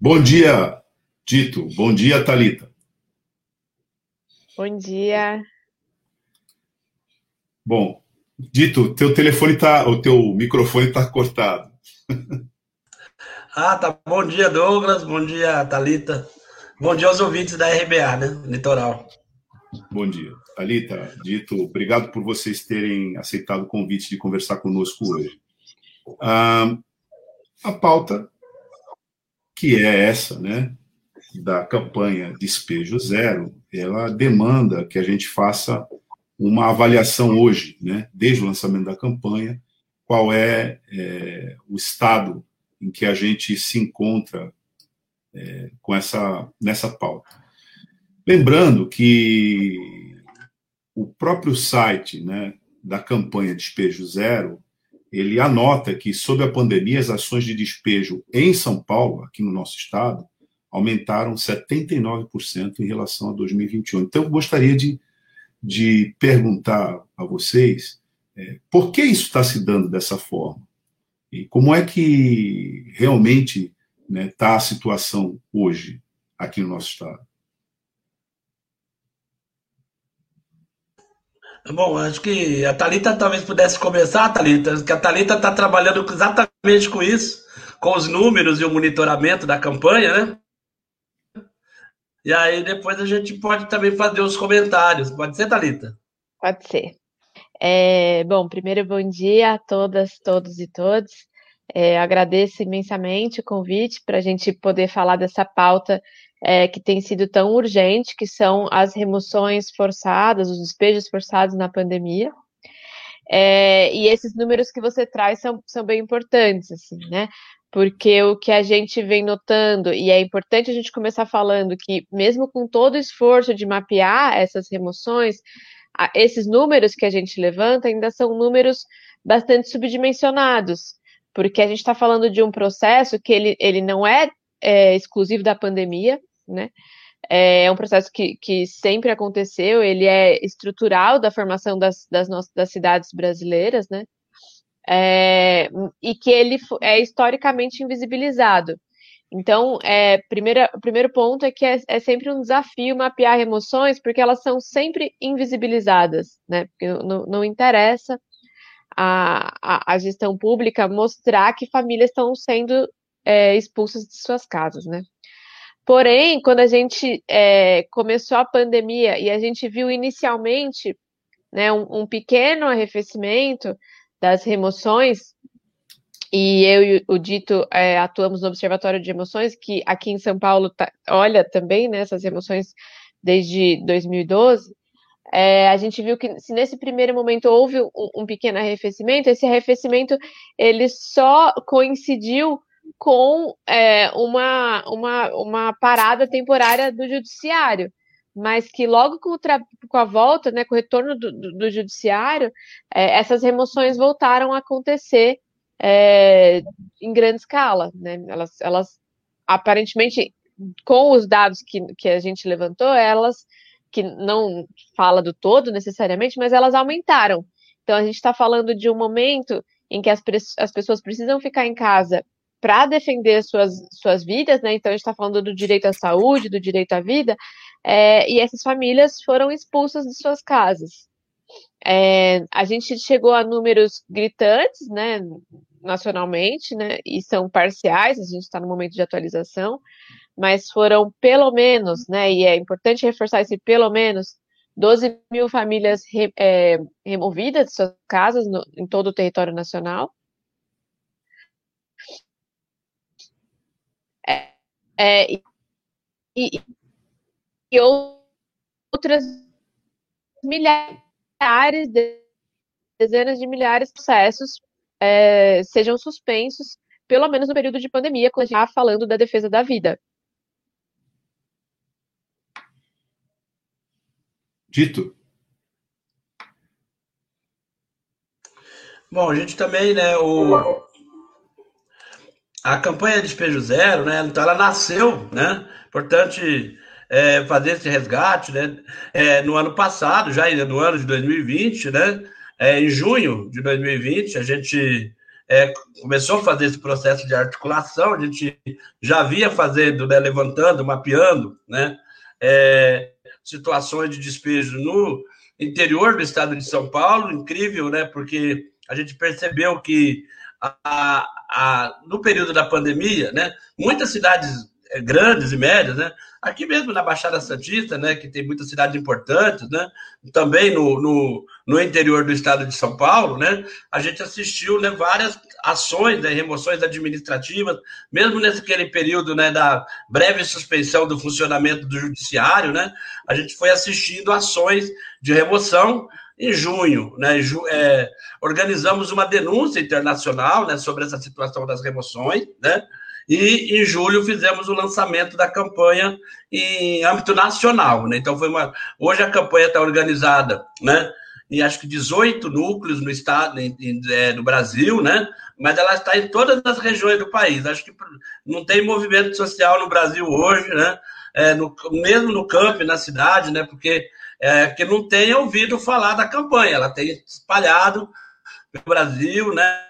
Bom dia, Tito. Bom dia, Talita. Bom dia. Bom, Dito, teu telefone tá, o teu microfone está cortado. ah, tá. Bom dia, Douglas. Bom dia, Talita. Bom dia aos ouvintes da RBA, né? Litoral. Bom dia. Talita, Dito, obrigado por vocês terem aceitado o convite de conversar conosco hoje. Ah, a pauta que é essa, né, da campanha Despejo Zero, ela demanda que a gente faça uma avaliação hoje, né, desde o lançamento da campanha, qual é, é o estado em que a gente se encontra é, com essa nessa pauta. Lembrando que o próprio site né, da campanha Despejo Zero ele anota que, sob a pandemia, as ações de despejo em São Paulo, aqui no nosso estado, aumentaram 79% em relação a 2021. Então, eu gostaria de, de perguntar a vocês é, por que isso está se dando dessa forma? E como é que realmente está né, tá a situação hoje aqui no nosso estado? Bom, acho que a Talita talvez pudesse começar, Talita, que a Talita está trabalhando exatamente com isso, com os números e o monitoramento da campanha, né? E aí depois a gente pode também fazer os comentários. Pode ser, Talita? Pode ser. É, bom, primeiro bom dia a todas, todos e todos. É, agradeço imensamente o convite para a gente poder falar dessa pauta é, que tem sido tão urgente, que são as remoções forçadas, os despejos forçados na pandemia. É, e esses números que você traz são, são bem importantes, assim, né? Porque o que a gente vem notando, e é importante a gente começar falando que, mesmo com todo o esforço de mapear essas remoções, esses números que a gente levanta ainda são números bastante subdimensionados, porque a gente está falando de um processo que ele, ele não é, é exclusivo da pandemia, né? É um processo que, que sempre aconteceu, ele é estrutural da formação das, das, nossas, das cidades brasileiras, né? É, e que ele é historicamente invisibilizado. Então, é, primeira, o primeiro ponto é que é, é, sempre um desafio mapear emoções, porque elas são sempre invisibilizadas, né? Porque não, não interessa a, a, a, gestão pública mostrar que famílias estão sendo é, expulsas de suas casas, né? Porém, quando a gente é, começou a pandemia e a gente viu inicialmente né, um, um, pequeno arrefecimento das remoções, e eu e o Dito é, atuamos no Observatório de Emoções, que aqui em São Paulo tá, olha também né, essas emoções desde 2012, é, a gente viu que se nesse primeiro momento houve um, um pequeno arrefecimento, esse arrefecimento ele só coincidiu com é, uma, uma, uma parada temporária do judiciário, mas que logo com, com a volta, né, com o retorno do, do, do judiciário, é, essas remoções voltaram a acontecer é, em grande escala. Né? Elas, elas, aparentemente, com os dados que, que a gente levantou, elas, que não fala do todo necessariamente, mas elas aumentaram. Então, a gente está falando de um momento em que as, as pessoas precisam ficar em casa para defender suas, suas vidas, né? Então a gente está falando do direito à saúde, do direito à vida, é, e essas famílias foram expulsas de suas casas. É, a gente chegou a números gritantes, né, nacionalmente, né, e são parciais, a gente está no momento de atualização, mas foram pelo menos, né, e é importante reforçar esse pelo menos, 12 mil famílias re, é, removidas de suas casas no, em todo o território nacional, É, e, e outras milhares, dezenas de milhares de processos é, sejam suspensos, pelo menos no período de pandemia, quando a gente está falando da defesa da vida. Dito. Bom, a gente também, né, o, a campanha Despejo Zero, né? Então ela nasceu, né? Importante é, fazer esse resgate, né? É, no ano passado, já no ano de 2020, né? É, em junho de 2020, a gente é, começou a fazer esse processo de articulação, a gente já via fazendo, né, levantando, mapeando, né, é, situações de despejo no interior do estado de São Paulo, incrível, né, porque a gente percebeu que a, a, no período da pandemia, né, muitas cidades grandes e médias, né? Aqui mesmo na Baixada Santista, né, que tem muitas cidades importantes, né? Também no, no, no interior do estado de São Paulo, né? A gente assistiu né, várias ações, né, remoções administrativas, mesmo nesse aquele período né, da breve suspensão do funcionamento do judiciário, né? A gente foi assistindo ações de remoção em junho, né, é, organizamos uma denúncia internacional né, sobre essa situação das remoções, né, e em julho fizemos o lançamento da campanha em âmbito nacional. Né? Então foi uma. Hoje a campanha está organizada, né? Em acho que 18 núcleos no estado, em, em, é, no Brasil, né? Mas ela está em todas as regiões do país. Acho que não tem movimento social no Brasil hoje, né? É, no, mesmo no campo, na cidade, né? Porque é, que não tem ouvido falar da campanha. Ela tem espalhado no Brasil, né?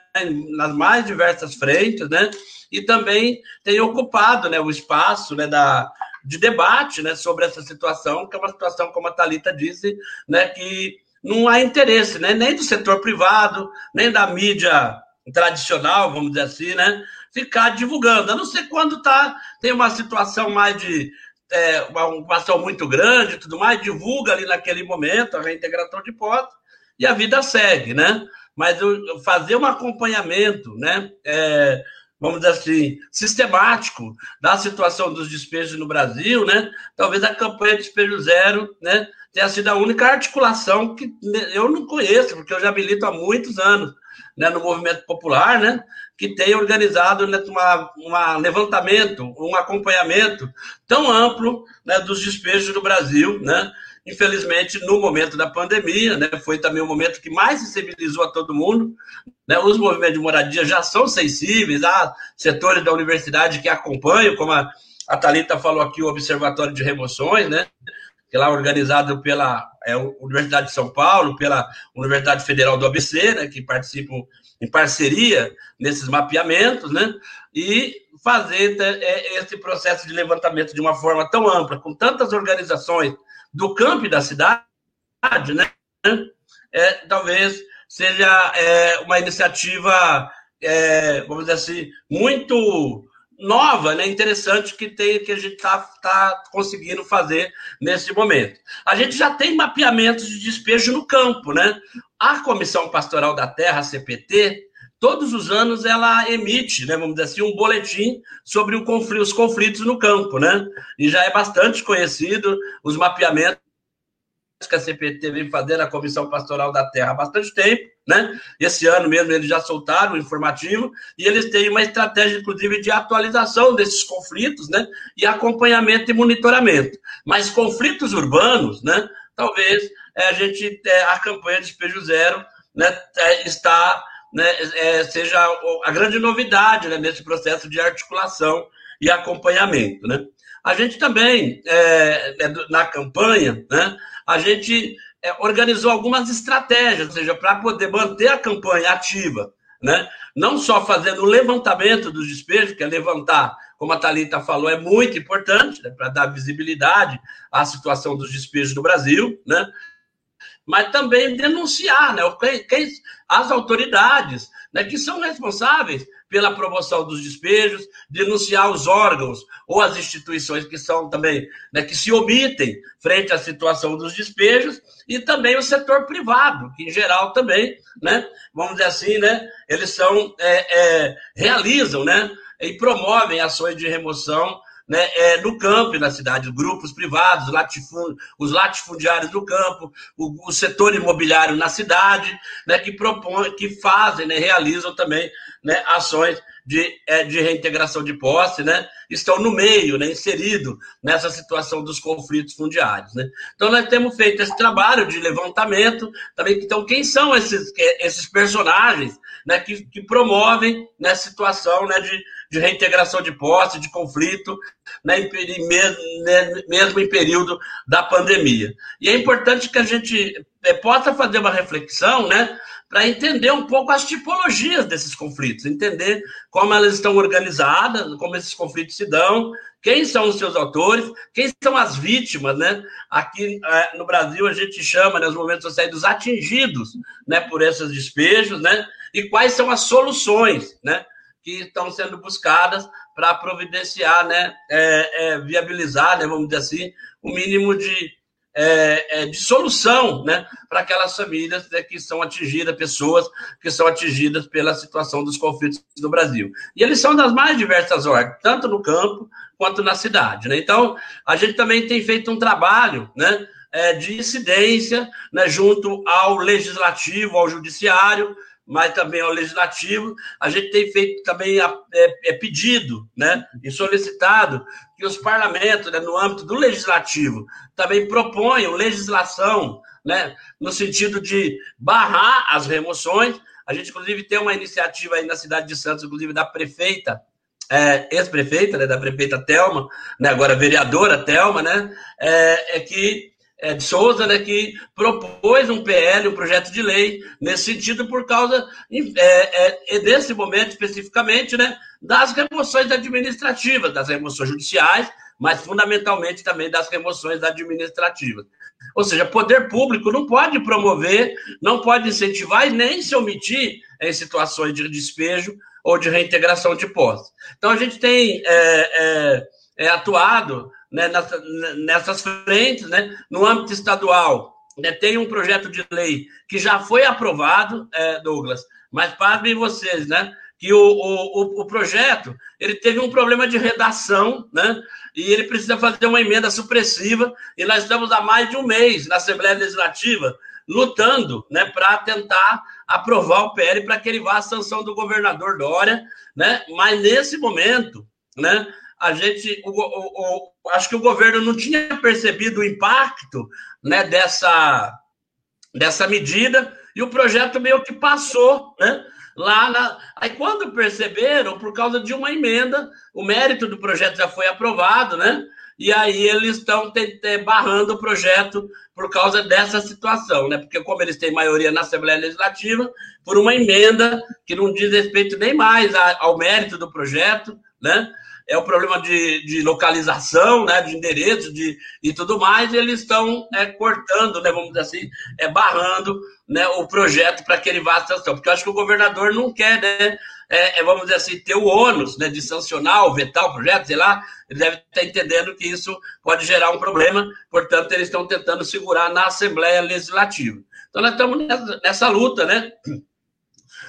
Nas mais diversas frentes, né? E também tem ocupado né, o espaço né, da, de debate né, sobre essa situação, que é uma situação, como a Thalita disse, né, que não há interesse né, nem do setor privado, nem da mídia tradicional, vamos dizer assim, né, ficar divulgando. A não ser quando tá, tem uma situação mais de é, uma ocupação muito grande tudo mais, divulga ali naquele momento a reintegração de posse e a vida segue, né? Mas fazer um acompanhamento, né? É, vamos dizer assim, sistemático da situação dos despejos no Brasil, né? Talvez a campanha de despejo zero, né, tenha sido a única articulação que eu não conheço, porque eu já milito há muitos anos, né, no movimento popular, né, que tem organizado né, uma levantamento, um acompanhamento tão amplo né, dos despejos no Brasil, né? Infelizmente, no momento da pandemia, né, foi também o momento que mais sensibilizou a todo mundo. Né, os movimentos de moradia já são sensíveis, há setores da universidade que acompanham, como a, a Thalita falou aqui, o Observatório de Remoções, né, que é lá organizado pela é, Universidade de São Paulo, pela Universidade Federal do ABC, né, que participam em parceria nesses mapeamentos, né, e fazer é, esse processo de levantamento de uma forma tão ampla, com tantas organizações do campo da cidade, né? É, talvez seja é, uma iniciativa, é, vamos dizer assim, muito nova, né, interessante que tem que a gente está tá conseguindo fazer nesse momento. A gente já tem mapeamentos de despejo no campo, né? A Comissão Pastoral da Terra, CPT, todos os anos ela emite, né, vamos dizer assim, um boletim sobre conflito, os conflitos no campo, né? E já é bastante conhecido os mapeamentos que a CPT vem fazendo, a Comissão Pastoral da Terra, há bastante tempo, né? Esse ano mesmo eles já soltaram o informativo e eles têm uma estratégia, inclusive, de atualização desses conflitos, né? E acompanhamento e monitoramento. Mas conflitos urbanos, né? Talvez é, a gente, é, a campanha Despejo Zero, né? É, está né, é, seja a grande novidade né, nesse processo de articulação e acompanhamento. Né? A gente também, é, é na campanha, né, a gente é, organizou algumas estratégias, ou seja, para poder manter a campanha ativa, né? não só fazendo o levantamento dos despejos, que é levantar, como a Thalita falou, é muito importante né, para dar visibilidade à situação dos despejos no Brasil, né? Mas também denunciar né, quem, as autoridades né, que são responsáveis pela promoção dos despejos, denunciar os órgãos ou as instituições que são também, né, que se omitem frente à situação dos despejos, e também o setor privado, que em geral também, né, vamos dizer assim, né, eles são, é, é, realizam, né, e promovem ações de remoção né, é, no campo e na cidade, grupos privados, latifund, os latifundiários do campo, o, o, setor imobiliário na cidade, né, que propõem, que fazem, né, realizam também né, ações de, é, de reintegração de posse, né, estão no meio, né, inserido nessa situação dos conflitos fundiários. Né. Então, nós temos feito esse trabalho de levantamento, também, então, quem são esses, esses personagens né, que, que promovem né, situação né, de, de reintegração de posse, de conflito, né, né, mesmo em período da pandemia. E é importante que a gente é, possa fazer uma reflexão, né, para entender um pouco as tipologias desses conflitos, entender como elas estão organizadas, como esses conflitos se dão, quem são os seus autores, quem são as vítimas, né? Aqui é, no Brasil a gente chama, nos né, momentos sociais, dos atingidos, né, por esses despejos, né? E quais são as soluções, né? Que estão sendo buscadas para providenciar, né, é, é, viabilizar, né, vamos dizer assim, o mínimo de é, é, de solução né, para aquelas famílias né, que são atingidas, pessoas que são atingidas pela situação dos conflitos no Brasil. E eles são das mais diversas ordens, tanto no campo quanto na cidade. Né? Então, a gente também tem feito um trabalho né, é, de incidência né, junto ao legislativo, ao judiciário, mas também ao legislativo. A gente tem feito também é, é pedido né, e solicitado que os parlamentos, né, no âmbito do legislativo, também proponham legislação né, no sentido de barrar as remoções. A gente, inclusive, tem uma iniciativa aí na cidade de Santos, inclusive, da prefeita, é, ex-prefeita, né, da prefeita Telma, né, agora vereadora Telma, né, é, é que de Souza, né, que propôs um PL, um projeto de lei, nesse sentido, por causa é, é, desse momento especificamente, né, das remoções administrativas, das remoções judiciais, mas fundamentalmente também das remoções administrativas. Ou seja, poder público não pode promover, não pode incentivar e nem se omitir em situações de despejo ou de reintegração de posse. Então, a gente tem é, é, é atuado né, nessa, nessas frentes, né, no âmbito estadual. Né, tem um projeto de lei que já foi aprovado, é, Douglas, mas pasmem vocês, né, que o, o, o projeto ele teve um problema de redação, né, e ele precisa fazer uma emenda supressiva, e nós estamos há mais de um mês na Assembleia Legislativa lutando né, para tentar aprovar o PL para que ele vá à sanção do governador Dória, né? Mas nesse momento, né, a gente, o, o, o, acho que o governo não tinha percebido o impacto né, dessa, dessa medida e o projeto meio que passou, né? Lá na... Aí, quando perceberam, por causa de uma emenda, o mérito do projeto já foi aprovado, né? E aí eles estão barrando o projeto por causa dessa situação, né? Porque, como eles têm maioria na Assembleia Legislativa, por uma emenda que não diz respeito nem mais ao mérito do projeto, né? É o problema de, de localização, né, de endereço de, e tudo mais, e eles estão é, cortando, né, vamos dizer assim, é, barrando né, o projeto para que ele vá à sanção. Porque eu acho que o governador não quer, né, é, é, vamos dizer assim, ter o ônus né, de sancionar ou vetar o projeto, sei lá, ele deve estar entendendo que isso pode gerar um problema, portanto, eles estão tentando segurar na Assembleia Legislativa. Então, nós estamos nessa, nessa luta, né?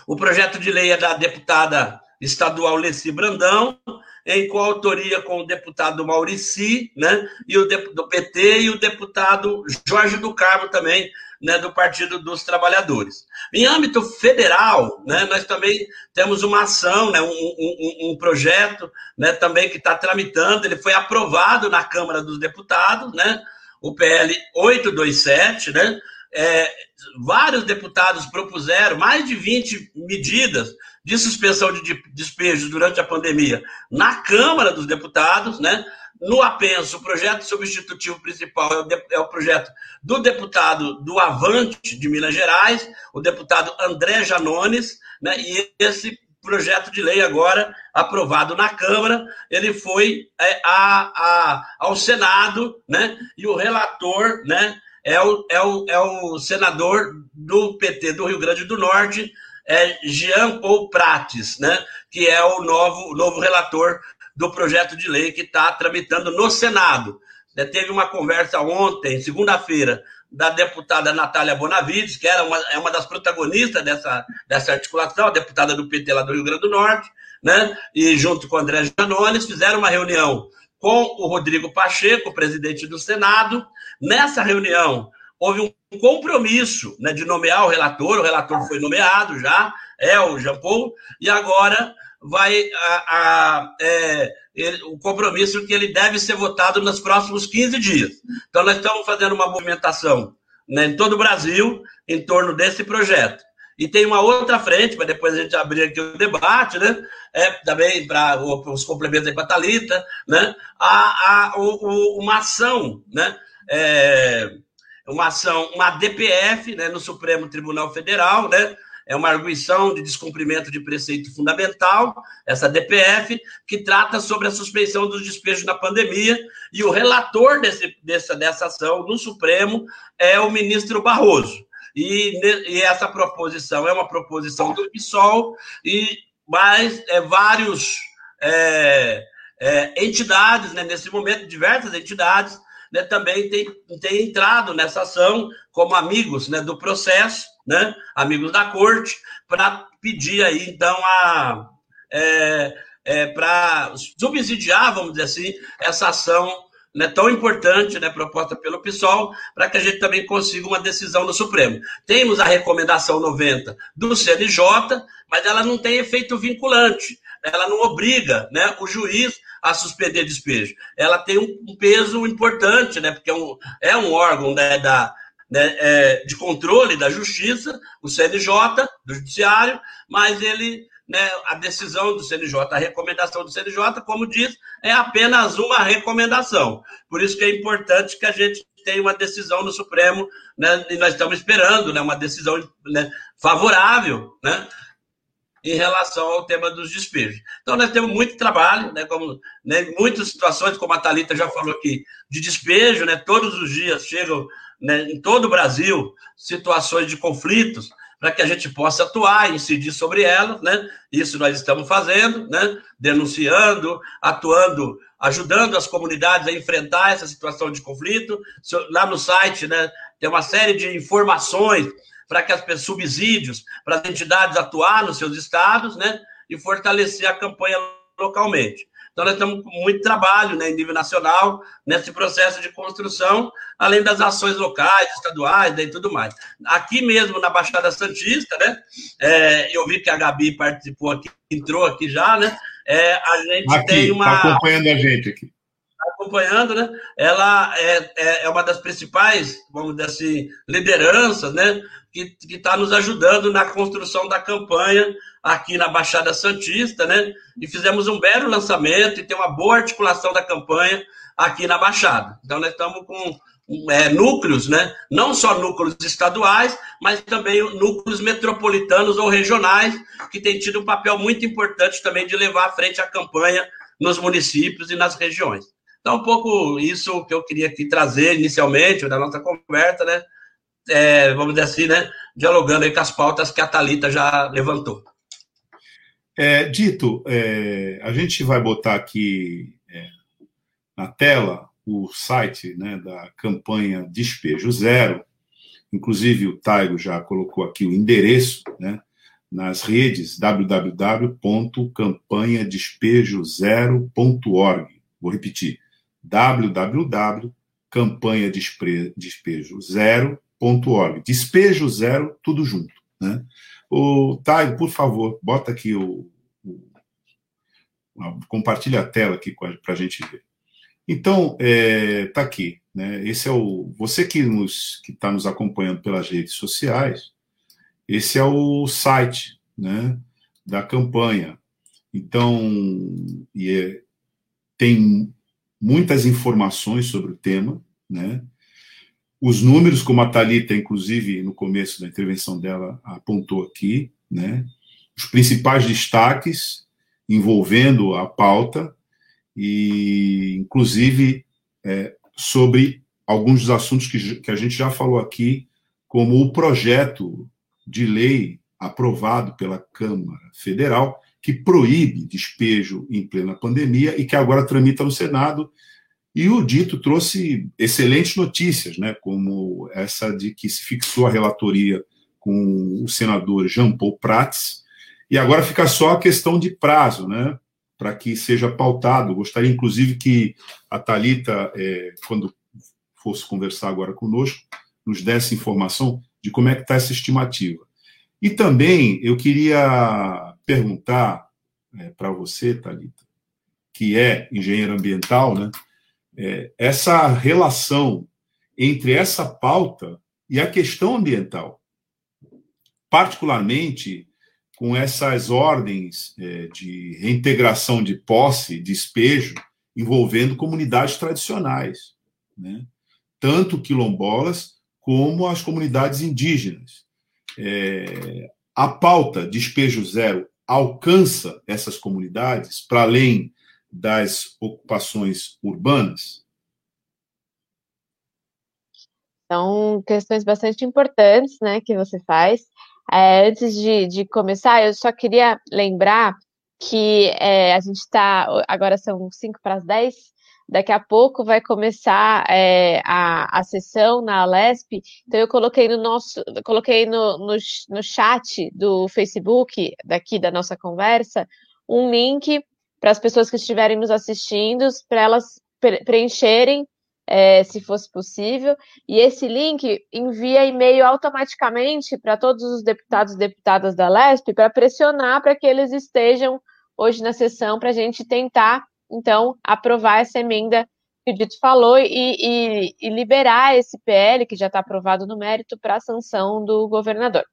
O projeto de lei é da deputada estadual Leci Brandão, em coautoria com o deputado Maurici, né, e o do PT e o deputado Jorge do Carmo também, né, do Partido dos Trabalhadores. Em âmbito federal, né, nós também temos uma ação, né, um, um, um projeto né, também que está tramitando, ele foi aprovado na Câmara dos Deputados, né, o PL 827, né, é, vários deputados propuseram mais de 20 medidas de suspensão de despejos durante a pandemia na Câmara dos Deputados, né? No apenso, o projeto substitutivo principal é o, de, é o, projeto do deputado do Avante de Minas Gerais, o deputado André Janones, né? E esse projeto de lei agora aprovado na Câmara, ele foi é, a, a, ao Senado, né? E o relator, né? É o, é, o, é o senador do PT do Rio Grande do Norte, é Jean Paul Prates, né, que é o novo, novo relator do projeto de lei que está tramitando no Senado. É, teve uma conversa ontem, segunda-feira, da deputada Natália Bonavides, que era uma, é uma das protagonistas dessa, dessa articulação, a deputada do PT lá do Rio Grande do Norte, né? E junto com o André Janones, fizeram uma reunião com o Rodrigo Pacheco, presidente do Senado. Nessa reunião, houve um compromisso né, de nomear o relator, o relator foi nomeado já, é o Paul, e agora vai a, a é, ele, o compromisso que ele deve ser votado nos próximos 15 dias. Então, nós estamos fazendo uma movimentação né, em todo o Brasil em torno desse projeto. E tem uma outra frente, para depois a gente abrir aqui o debate, né? É, também para os complementos aí para a Thalita, né? A, a, o, uma ação, né? É, uma ação, uma DPF, né, no Supremo Tribunal Federal, né? é uma arguição de descumprimento de preceito fundamental, essa DPF, que trata sobre a suspensão dos despejos na pandemia, e o relator desse, dessa, dessa ação no Supremo é o ministro Barroso. E, e essa proposição é uma proposição do PSOL, e mais é, vários é, é, entidades, né, nesse momento, diversas entidades, né, também têm tem entrado nessa ação como amigos né, do processo, né, amigos da corte, para pedir aí, então, a. É, é, para subsidiar, vamos dizer assim, essa ação né, tão importante, né, proposta pelo PSOL, para que a gente também consiga uma decisão no Supremo. Temos a recomendação 90 do CNJ, mas ela não tem efeito vinculante, ela não obriga né, o juiz a suspender despejo. Ela tem um, peso importante, né, porque é um, é um órgão né, da, né, é, de controle da justiça, o CNJ, do Judiciário, mas ele, né, a decisão do CNJ, a recomendação do CNJ, como diz, é apenas uma recomendação. Por isso que é importante que a gente tenha uma decisão no Supremo, né, e nós estamos esperando né, uma decisão né, favorável, né, em relação ao tema dos despejos. Então, nós temos muito trabalho, né, como, né, muitas situações, como a Thalita já falou aqui, de despejo, né, todos os dias chegam né, em todo o Brasil situações de conflitos para que a gente possa atuar, incidir sobre elas, né? Isso nós estamos fazendo, né? Denunciando, atuando, ajudando as comunidades a enfrentar essa situação de conflito. Lá no site, né, tem uma série de informações para que as pessoas subsídios para as entidades atuar nos seus estados, né? E fortalecer a campanha localmente. Então, nós estamos com muito trabalho né, em nível nacional nesse processo de construção, além das ações locais, estaduais né, e tudo mais. Aqui mesmo na Baixada Santista, né? É, eu vi que a Gabi participou aqui, entrou aqui já, né? É, a gente aqui, tem uma. Está acompanhando a gente aqui acompanhando, né? Ela é, é, é, uma das principais, vamos dizer assim, lideranças, né? Que está nos ajudando na construção da campanha aqui na Baixada Santista, né? E fizemos um belo lançamento e tem uma boa articulação da campanha aqui na Baixada. Então, nós estamos com é, núcleos, né? Não só núcleos estaduais, mas também núcleos metropolitanos ou regionais, que têm tido um papel muito importante também de levar à frente a campanha nos municípios e nas regiões. Então, um pouco isso que eu queria aqui trazer inicialmente da nossa conversa, né? É, vamos dizer assim, né? Dialogando aí com as pautas que a Thalita já levantou. É, dito, é, a gente vai botar aqui é, na tela o site né, da campanha Despejo Zero. Inclusive, o Taigo já colocou aqui o endereço né, nas redes www.campanhadespejozero.org. Vou repetir: www.campanhadespejozero.org. Despejo zero, tudo junto. Né? O Taigo, por favor, bota aqui o, o compartilha a tela aqui para a gente ver. Então, é, tá aqui, né? Esse é o você que nos que está nos acompanhando pelas redes sociais. Esse é o site, né? Da campanha. Então, e é, tem muitas informações sobre o tema, né? Os números, como a Thalita, inclusive, no começo da intervenção dela, apontou aqui, né? Os principais destaques envolvendo a pauta e, inclusive, é, sobre alguns dos assuntos que, que a gente já falou aqui, como o projeto de lei aprovado pela Câmara Federal, que proíbe despejo em plena pandemia e que agora tramita no Senado. E o dito trouxe excelentes notícias, né, como essa de que se fixou a relatoria com o senador Jean Paul Prats, e agora fica só a questão de prazo, né, para que seja pautado. Gostaria, inclusive, que a Talita, é, quando fosse conversar agora conosco, nos desse informação de como é que está essa estimativa. E também eu queria perguntar é, para você, Thalita, que é engenheiro ambiental, né? É, essa relação entre essa pauta e a questão ambiental. particularmente com essas ordens é, de reintegração de posse, despejo, envolvendo comunidades tradicionais, né? tanto quilombolas como as comunidades indígenas. É, a pauta Despejo Zero alcança essas comunidades para além das ocupações urbanas? São questões bastante importantes né, que você faz. É, antes de, de, começar, eu só queria lembrar que é, a gente está. Agora são 5 para as 10. Daqui a pouco vai começar é, a, a sessão na Alesp. Então eu coloquei no nosso, coloquei no, no, no chat do Facebook daqui da nossa conversa um link para as pessoas que estiverem nos assistindo, para elas preencherem é, se fosse possível, e esse link envia e-mail automaticamente para todos os deputados e deputadas da LESP para pressionar para que eles estejam hoje na sessão para a gente tentar, então, aprovar essa emenda que o Dito falou e, e, e liberar esse PL, que já está aprovado no mérito, para a sanção do governador.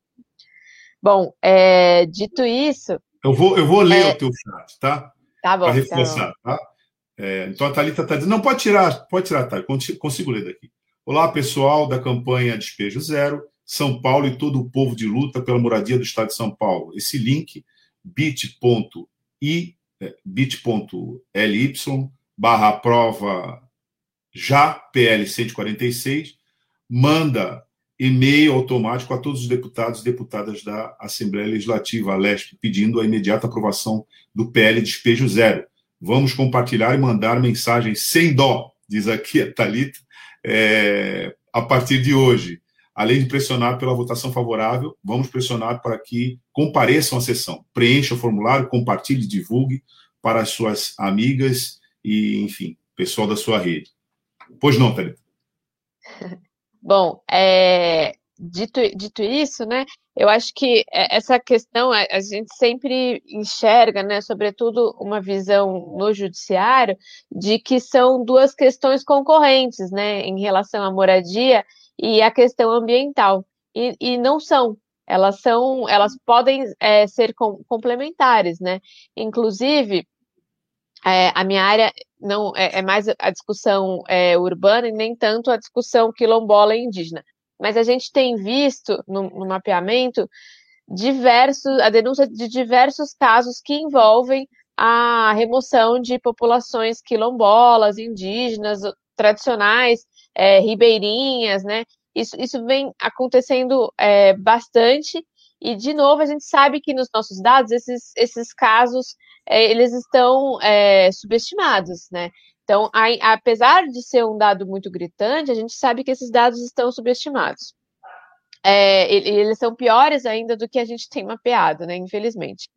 Bom, é, dito isso. Eu vou, eu vou ler é, o teu chat, tá? Tá bom. Para tá reforçar, tá? tá? É, então a Thalita está dizendo, não, pode tirar, pode tirar, tá? Consigo ler daqui. Olá, pessoal da campanha Despejo Zero, São Paulo e todo o povo de luta pela moradia do Estado de São Paulo. Esse link, bit.ly é, bit.ly barra prova já PL 146, manda e-mail automático a todos os deputados e deputadas da Assembleia Legislativa, a LESP, pedindo a imediata aprovação do PL Despejo Zero. Vamos compartilhar e mandar mensagens sem dó, diz aqui a Thalita, é, a partir de hoje. Além de pressionar pela votação favorável, vamos pressionar para que compareçam à sessão. Preencha o formulário, compartilhe, divulgue para as suas amigas e, enfim, pessoal da sua rede. Pois não, Thalita? Bom, é, dito, dito isso, né, eu acho que essa questão a, gente sempre enxerga, né, sobretudo uma visão no judiciário, de que são duas questões concorrentes, né, em relação à moradia e à questão ambiental. E, e não são. Elas são, elas podem é, ser com, complementares, né? Inclusive, é, a minha área não é, é mais a discussão é, urbana e nem tanto a discussão quilombola e indígena. Mas a gente tem visto no, no mapeamento diversos, a denúncia de diversos casos que envolvem a remoção de populações quilombolas, indígenas, tradicionais, é, ribeirinhas, né? Isso, isso vem acontecendo é, bastante e, de novo, a gente sabe que nos nossos dados esses, esses casos é, eles estão é, subestimados, né? Então, a, apesar de ser um dado muito gritante, a gente sabe que esses dados estão subestimados. É, eles são piores ainda do que a gente tem mapeado, né? Infelizmente.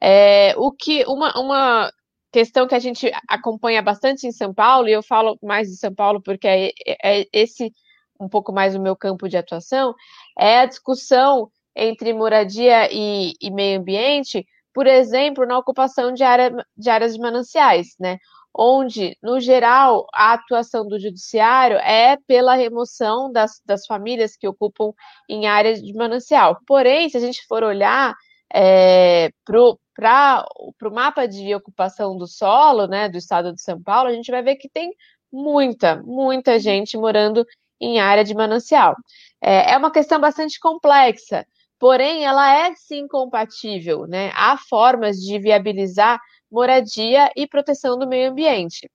É, o que uma, uma questão que a gente acompanha bastante em São Paulo, e eu falo mais de São Paulo porque é, é esse um pouco mais o meu campo de atuação, é a discussão entre moradia e, e meio ambiente, por exemplo, na ocupação de, área, de áreas de mananciais, né? onde, no geral, a atuação do judiciário é pela remoção das, das famílias que ocupam em áreas de manancial. Porém, se a gente for olhar é, para o mapa de ocupação do solo né, do estado de São Paulo, a gente vai ver que tem muita, muita gente morando em área de manancial. É, é uma questão bastante complexa, porém ela é sim compatível, né? Há formas de viabilizar moradia e proteção do meio ambiente.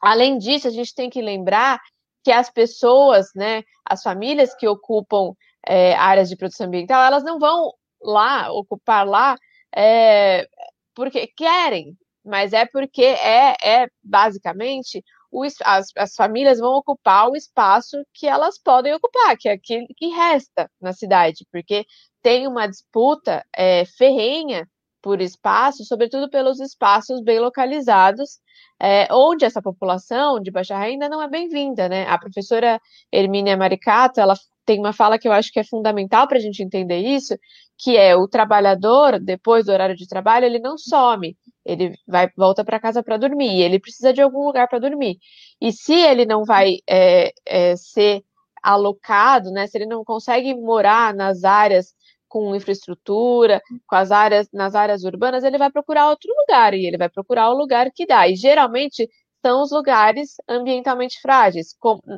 Além disso, a gente tem que lembrar que as pessoas, né, as famílias que ocupam é, áreas de proteção ambiental, elas não vão lá ocupar lá é, porque querem, mas é porque é, é basicamente o, as, as famílias vão ocupar o espaço que elas podem ocupar, que é aquele que resta na cidade, porque tem uma disputa é, ferrenha por espaço, sobretudo pelos espaços bem localizados, é, onde essa população de baixa renda não é bem-vinda, né? A professora Hermínia Maricato, ela tem uma fala que eu acho que é fundamental para a gente entender isso, que é o trabalhador, depois do horário de trabalho, ele não some, ele vai volta para casa para dormir, ele precisa de algum lugar para dormir. E se ele não vai é, é, ser alocado, né, se ele não consegue morar nas áreas com infraestrutura, com as áreas nas áreas urbanas, ele vai procurar outro lugar e ele vai procurar o lugar que dá. E geralmente são os lugares ambientalmente frágeis.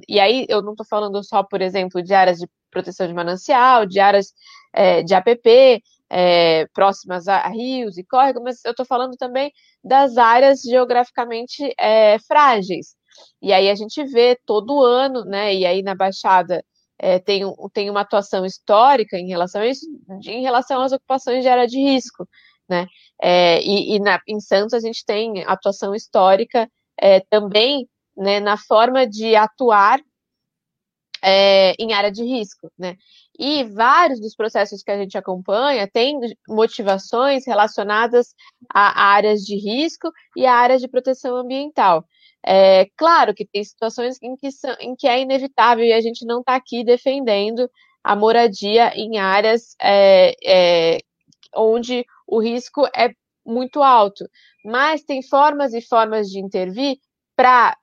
e aí eu não estou falando só, por exemplo, de áreas de proteção de manancial, de áreas é, de APP, é, próximas a, rios e córregos, mas eu estou falando também das áreas geograficamente é, frágeis. E aí a gente vê todo ano, né? E aí na Baixada é, tem, tem uma atuação histórica em relação a isso, em relação às ocupações de área de risco, né? É, e, e na, em Santos a gente tem atuação histórica é, também né, na forma de atuar é, em área de risco, né? E vários dos processos que a gente acompanha têm motivações relacionadas a áreas de risco e a áreas de proteção ambiental. É claro que tem situações em que, são, em que é inevitável e a gente não está aqui defendendo a moradia em áreas é, é, onde o risco é muito alto. Mas tem formas e formas de intervir para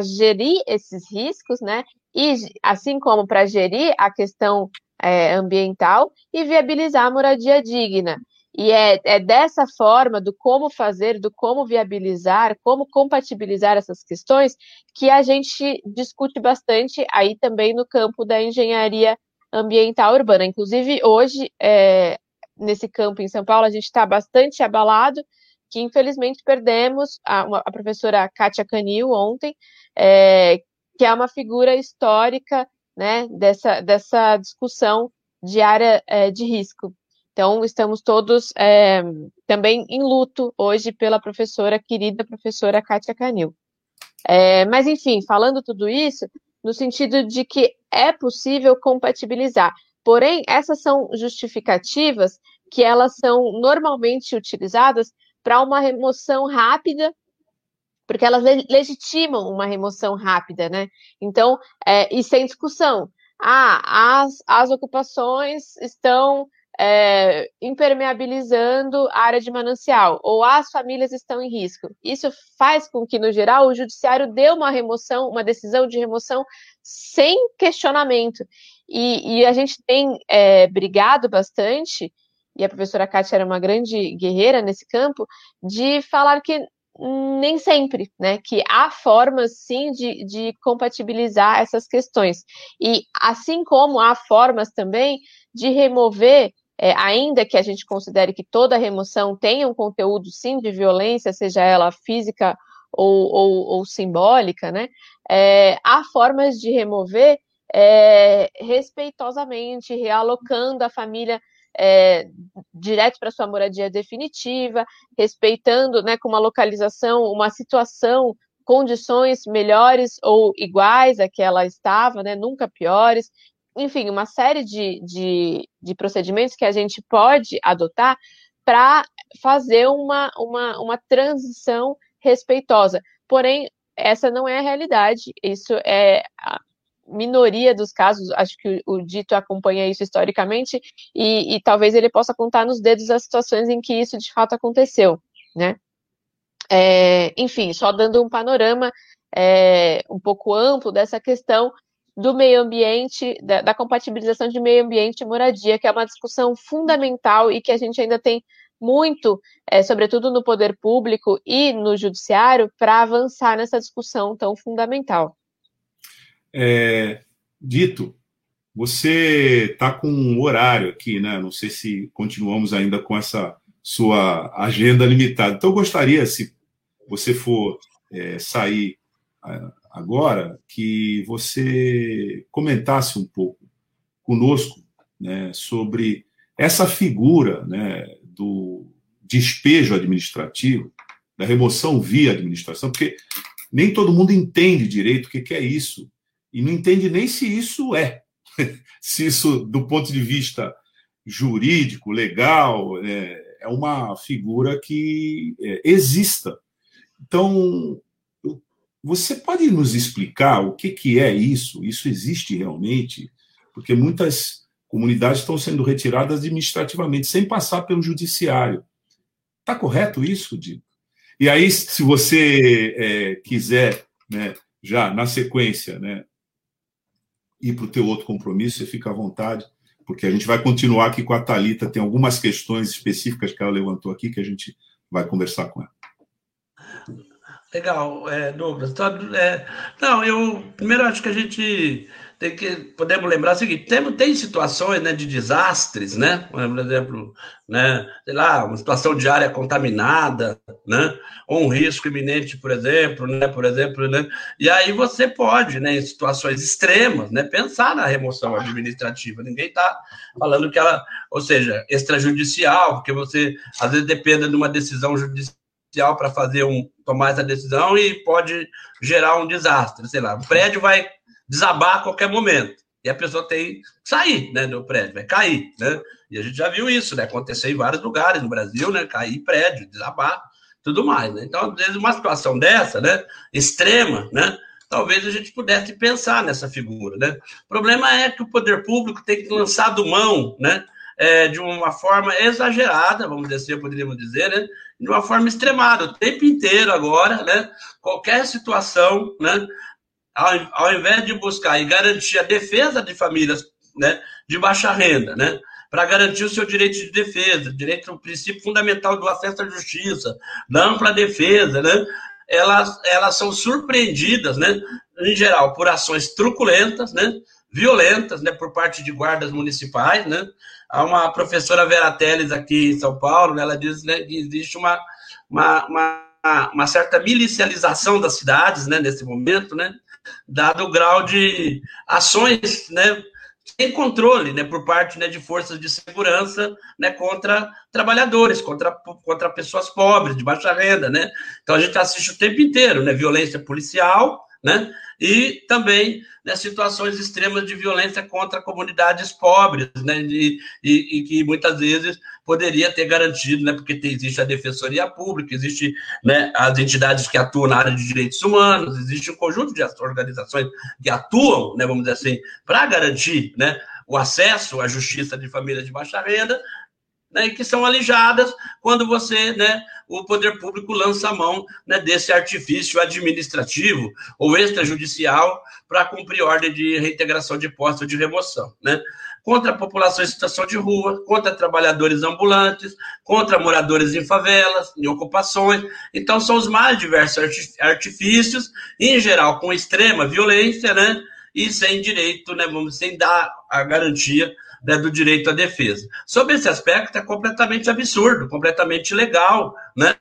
gerir esses riscos, né? E assim como para gerir a questão é, ambiental e viabilizar a moradia digna. E é, é dessa forma, do como fazer, do como viabilizar, como compatibilizar essas questões, que a gente discute bastante aí também no campo da engenharia ambiental urbana. Inclusive, hoje, é, nesse campo em São Paulo, a gente está bastante abalado, que infelizmente perdemos a, a professora Kátia Canil ontem, é, que é uma figura histórica né, dessa, dessa discussão de área é, de risco. Então, estamos todos é, também em luto hoje pela professora, querida professora Kátia Canil. É, mas, enfim, falando tudo isso, no sentido de que é possível compatibilizar. Porém, essas são justificativas que elas são normalmente utilizadas para uma remoção rápida, porque elas legitimam uma remoção rápida, né? Então, é, e sem discussão. Ah, as, as ocupações estão é, impermeabilizando a área de manancial, ou as famílias estão em risco. Isso faz com que, no geral, o judiciário dê uma remoção, uma decisão de remoção sem questionamento. E, e a gente tem é, brigado bastante, e a professora Kátia era uma grande guerreira nesse campo, de falar que nem sempre, né? Que há formas sim de, de compatibilizar essas questões. E assim como há formas também de remover é, ainda que a gente considere que toda remoção tenha um conteúdo, sim, de violência, seja ela física ou, ou, ou simbólica, né, é, há formas de remover é, respeitosamente, realocando a família é, direto para sua moradia definitiva, respeitando, né, com uma localização, uma situação, condições melhores ou iguais a que ela estava, né, nunca piores, enfim, uma série de, de, de procedimentos que a gente pode adotar para fazer uma, uma, uma transição respeitosa. Porém, essa não é a realidade, isso é minoria dos casos, acho que o, o Dito acompanha isso historicamente, e, e, talvez ele possa contar nos dedos as situações em que isso de fato aconteceu, né? É, enfim, só dando um panorama é, um pouco amplo dessa questão, do meio ambiente, da, da, compatibilização de meio ambiente e moradia, que é uma discussão fundamental e que a gente ainda tem muito, é, sobretudo no poder público e no judiciário, para avançar nessa discussão tão fundamental. É, dito, você está com um horário aqui, né? Não sei se continuamos ainda com essa sua agenda limitada. Então, eu gostaria, se você for é, sair agora que você comentasse um pouco conosco né, sobre essa figura né, do despejo administrativo, da remoção via administração, porque nem todo mundo entende direito o que é isso, e não entende nem se isso é, se isso, do ponto de vista jurídico, legal, é, é uma figura que é, exista. Então, você pode nos explicar o que, que é isso? Isso existe realmente? Porque muitas comunidades estão sendo retiradas administrativamente, sem passar pelo judiciário. Está correto isso, Dito? E aí, se você é, quiser, né, já na sequência, né, ir para o teu outro compromisso, você fica à vontade, porque a gente vai continuar aqui com a Talita. Tem algumas questões específicas que ela levantou aqui que a gente vai conversar com ela. Legal, é, Douglas. É, não, eu primeiro acho que a gente tem que podemos lembrar o seguinte: tem, tem situações né, de desastres, né? Por exemplo, né, sei lá, uma situação de área contaminada, né? Ou um risco iminente, por exemplo, né? Por exemplo, né? E aí você pode, né, em situações extremas, né, pensar na remoção administrativa. Ninguém está falando que ela, ou seja, extrajudicial, porque você às vezes depende de uma decisão judicial para fazer um tomar essa decisão e pode gerar um desastre, sei lá, o prédio vai desabar a qualquer momento. E a pessoa tem que sair né, do prédio, vai cair. Né? E a gente já viu isso, né? Acontecer em vários lugares no Brasil, né? Cair prédio, desabar, tudo mais. Né? Então, às vezes, uma situação dessa, né? Extrema, né? Talvez a gente pudesse pensar nessa figura, né? O problema é que o poder público tem que lançar do mão, né? É, de uma forma exagerada, vamos dizer assim, poderíamos dizer, né? De uma forma extremada, o tempo inteiro agora, né? Qualquer situação, né? Ao, ao invés de buscar e garantir a defesa de famílias né, de baixa renda, né, para garantir o seu direito de defesa, direito ao princípio fundamental do acesso à justiça, da ampla defesa, né, elas, elas são surpreendidas, né, em geral, por ações truculentas, né, violentas, né, por parte de guardas municipais, né. Há uma professora Vera Teles aqui em São Paulo, né, ela diz né, que existe uma, uma, uma, uma certa milicialização das cidades, né, nesse momento, né, dado o grau de ações, né, sem controle, né, por parte né, de forças de segurança, né, contra trabalhadores, contra, contra pessoas pobres, de baixa renda, né. Então a gente assiste o tempo inteiro, né, violência policial, né, e também né, situações extremas de violência contra comunidades pobres, né, e, e, e, que muitas vezes poderia ter garantido, né, porque tem, existe a Defensoria Pública, existe né, as entidades que atuam na área de direitos humanos, existe um conjunto de organizações que atuam, né, vamos dizer assim, para garantir né, o acesso à justiça de famílias de baixa renda, né, que são alijadas quando você, né, o poder público lança a mão né, desse artifício administrativo ou extrajudicial para cumprir ordem de reintegração de posto ou de remoção, né? Contra a população em situação de rua, contra trabalhadores ambulantes, contra moradores em favelas, em ocupações. Então, são os mais diversos artifícios, em geral com extrema violência, né? E sem direito, né? Vamos, sem dar a garantia né, do direito à defesa. Sobre esse aspecto, é completamente absurdo, completamente ilegal, né?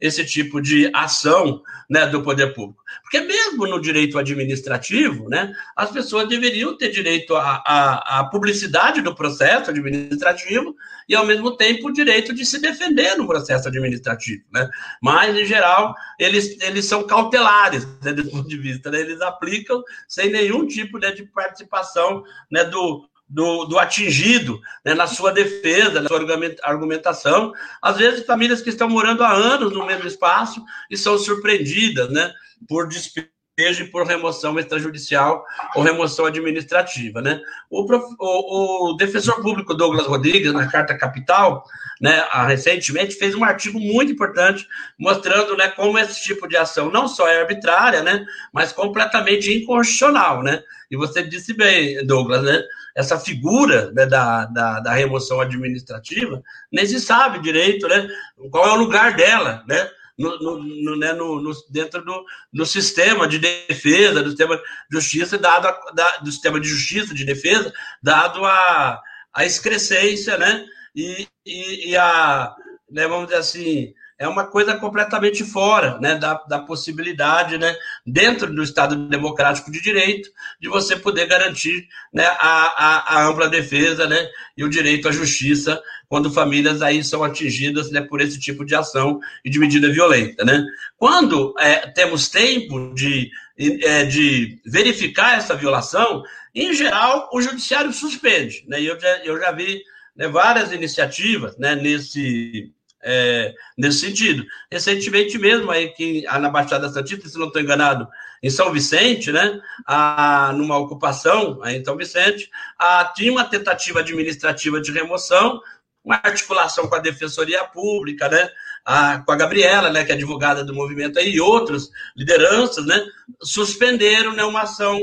esse tipo de ação né, do poder público. Porque mesmo no direito administrativo, né, as pessoas deveriam ter direito à, à, publicidade do processo administrativo e, ao mesmo tempo, o direito de se defender no processo administrativo. Né? Mas, em geral, eles, eles são cautelares, né, do ponto de vista, né? eles aplicam sem nenhum tipo né, de participação né, do, do, do atingido né, na sua defesa, na sua argumentação. Às vezes, famílias que estão morando há anos no mesmo espaço e são surpreendidas né, por despejo e por remoção extrajudicial ou remoção administrativa. Né? O, o, o defensor público Douglas Rodrigues, na Carta Capital, né, recentemente fez um artigo muito importante mostrando né, como esse tipo de ação não só é arbitrária, né, mas completamente inconstitucional. Né? E você disse bem, Douglas, né? essa figura né, da, da, da, remoção administrativa, nem se sabe direito né, qual é o lugar dela, né? No, no, no, né, no, no, dentro do, do sistema de defesa, do sistema de justiça, dado a, da, do sistema de justiça de defesa, dado a, a excrescência, né? E, e, e a, né, vamos dizer assim, é uma coisa completamente fora né, da, da possibilidade, né, dentro do Estado Democrático de Direito, de você poder garantir né, a, a, a, ampla defesa né, e o direito à justiça quando famílias aí são atingidas né, por esse tipo de ação e de medida violenta. Né? Quando é, temos tempo de, é, de verificar essa violação, em geral, o judiciário suspende. Né? Eu já, eu já vi né, várias iniciativas né, nesse é, nesse sentido. Recentemente mesmo, aí que na Baixada Santista, se não estou enganado, em São Vicente, né, a, numa ocupação aí em São Vicente, a, tinha uma tentativa administrativa de remoção, uma articulação com a Defensoria Pública, né, a, com a Gabriela, né, que é advogada do movimento aí, e outros lideranças, né, suspenderam né, uma ação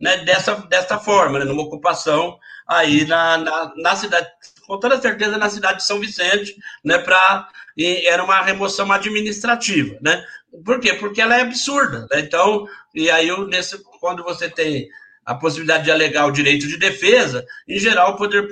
né, dessa, dessa forma, né, numa ocupação aí na, na, na cidade, com toda certeza na cidade de São Vicente, né, para era uma remoção administrativa, né? Por quê? Porque ela é absurda, né? Então, e aí nesse, quando você tem a possibilidade de alegar o direito de defesa, em geral, o Poder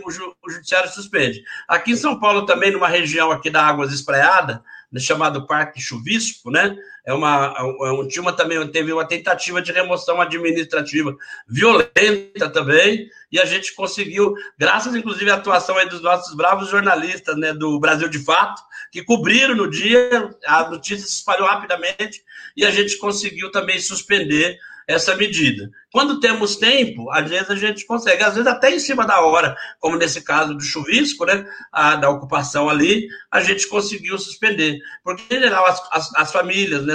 Judiciário suspende. Aqui em São Paulo, também, numa região aqui da Águas Espraiada, chamado Parque Chuvisco, né? É uma, é um, tinha uma, também teve uma tentativa de remoção administrativa violenta também, e a gente conseguiu, graças inclusive à atuação aí dos nossos bravos jornalistas, né, do Brasil de Fato, que cobriram no dia, a notícia se espalhou rapidamente, e a gente conseguiu também suspender essa medida. Quando temos tempo, às vezes a gente consegue, às vezes até em cima da hora, como nesse caso do chuvisco, né, a, da ocupação ali, a gente conseguiu suspender. Porque, em geral, as, as, as famílias, né,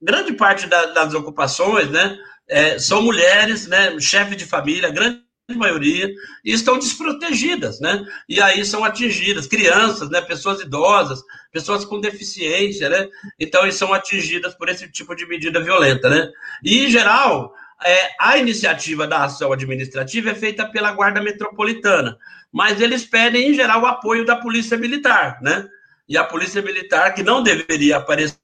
grande parte da, das ocupações, né, é, são mulheres, né, chefe de família, grande maioria, e estão desprotegidas, né? E aí são atingidas crianças, né? Pessoas idosas, pessoas com deficiência, né? Então, eles são atingidas por esse tipo de medida violenta, né? E, em geral, é, a iniciativa da ação administrativa é feita pela Guarda Metropolitana, mas eles pedem, em geral, o apoio da Polícia Militar, né? E a Polícia Militar, que não deveria aparecer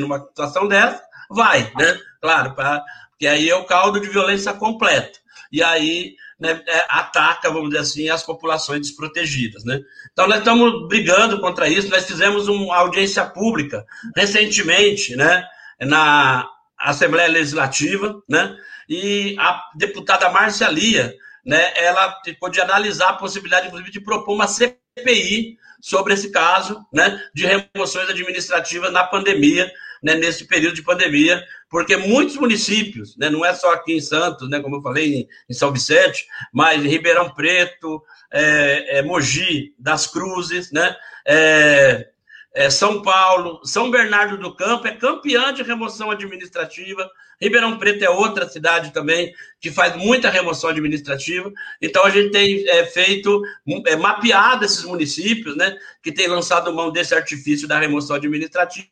numa situação dessa, vai, né? Claro, pra, porque aí é o caldo de violência completo. E aí né, é, ataca, vamos dizer assim, as populações desprotegidas. Né? Então, nós estamos brigando contra isso. Nós fizemos uma audiência pública recentemente né, na Assembleia Legislativa, né, e a deputada Márcia Lia, né, ela pôde analisar a possibilidade, inclusive, de propor uma CPI sobre esse caso né, de remoções administrativas na pandemia, né, nesse período de pandemia, porque muitos municípios, né, não é só aqui em Santos, né, como eu falei, em, em São Vicente, mas em Ribeirão Preto, é, é, Mogi das Cruzes, né, é, é, São Paulo, São Bernardo do Campo é campeã de remoção administrativa. Ribeirão Preto é outra cidade também que faz muita remoção administrativa. Então a gente tem é, feito, é, mapeado esses municípios, né, que tem lançado mão desse artifício da remoção administrativa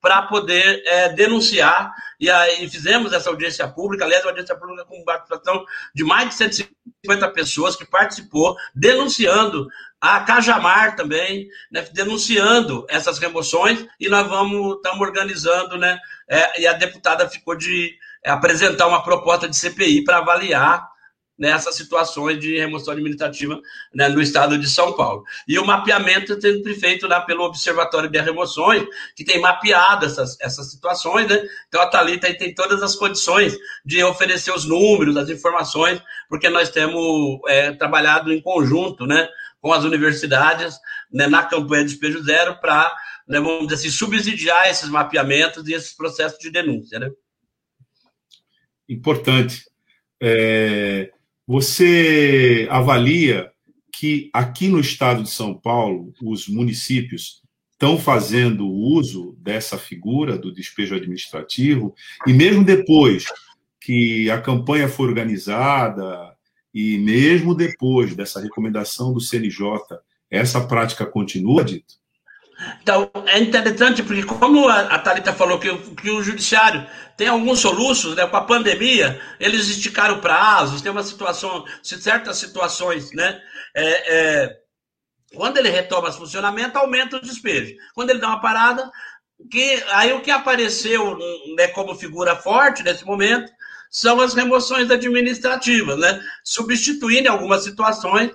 para poder é, denunciar. E aí fizemos essa audiência pública, aliás, uma audiência pública com participação de mais de 150 pessoas que participou, denunciando a Cajamar também, né, denunciando essas remoções, e nós vamos, estamos organizando, né? É, e a deputada ficou de é, apresentar uma proposta de CPI para avaliar nessas situações de remoção administrativa né, no estado de São Paulo. E o mapeamento é sempre feito lá pelo Observatório de Remoções, que tem mapeado essas, essas situações, né? Então a Thalita tem todas as condições de oferecer os números, as informações, porque nós temos é, trabalhado em conjunto, né, com as universidades, né, na campanha de Despejo Zero, para, né, vamos dizer assim, subsidiar esses mapeamentos e esses processos de denúncia, né? Importante. É, você avalia que aqui no estado de São Paulo, os municípios estão fazendo uso dessa figura do despejo administrativo, e mesmo depois que a campanha foi organizada, e mesmo depois dessa recomendação do CNJ, essa prática continua, Dito? Então, é interessante, porque como a Thalita falou que, que o judiciário tem alguns soluços, né, com a pandemia, eles esticaram prazos, tem uma situação, certas situações, né, é, é, quando ele retoma esse funcionamento, aumenta o despejo. Quando ele dá uma parada, que, aí o que apareceu né, como figura forte nesse momento são as remoções administrativas, né, substituindo em algumas situações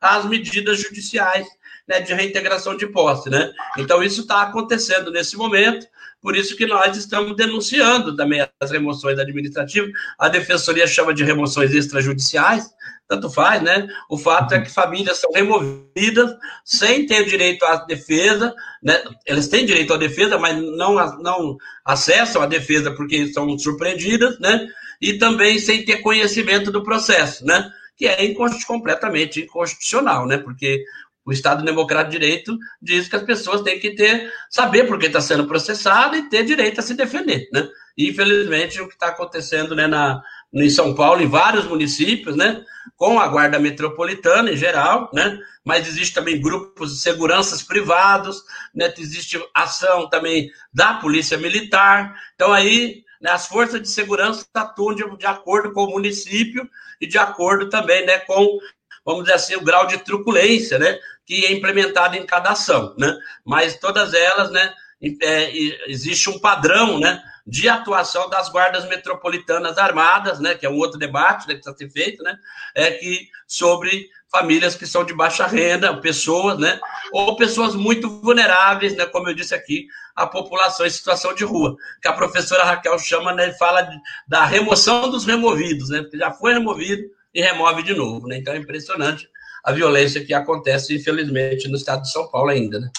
as medidas judiciais né, de reintegração de posse, né? Então isso está acontecendo nesse momento, por isso que nós estamos denunciando também as remoções administrativas. A defensoria chama de remoções extrajudiciais, tanto faz, né? O fato é que famílias são removidas sem ter direito à defesa, né? Eles têm direito à defesa, mas não, não acessam a defesa porque são surpreendidas, né? E também sem ter conhecimento do processo, né? Que é completamente inconstitucional, né? Porque o Estado Democrático de Direito diz que as pessoas têm que ter, saber por que está sendo processado e ter direito a se defender, né? E, infelizmente, o que está acontecendo né, na, em São Paulo, em vários municípios, né? Com a Guarda Metropolitana em geral, né? Mas existe também grupos de seguranças privados, né? Existe ação também da Polícia Militar. Então, aí, né, as forças de segurança atuam de, de acordo com o município e de acordo também, né? Com, vamos dizer assim, o grau de truculência, né? Que é implementado em cada ação, né? Mas todas elas, né? É, existe um padrão, né? de atuação das guardas metropolitanas armadas, né, que é um outro debate né, que está sendo feito, né, é que sobre famílias que são de baixa renda, pessoas, né, ou pessoas muito vulneráveis, né, como eu disse aqui, a população em situação de rua, que a professora Raquel chama, né, fala de, da remoção dos removidos, né, porque já foi removido e remove de novo, né, então é impressionante a violência que acontece, infelizmente, no estado de São Paulo ainda, né.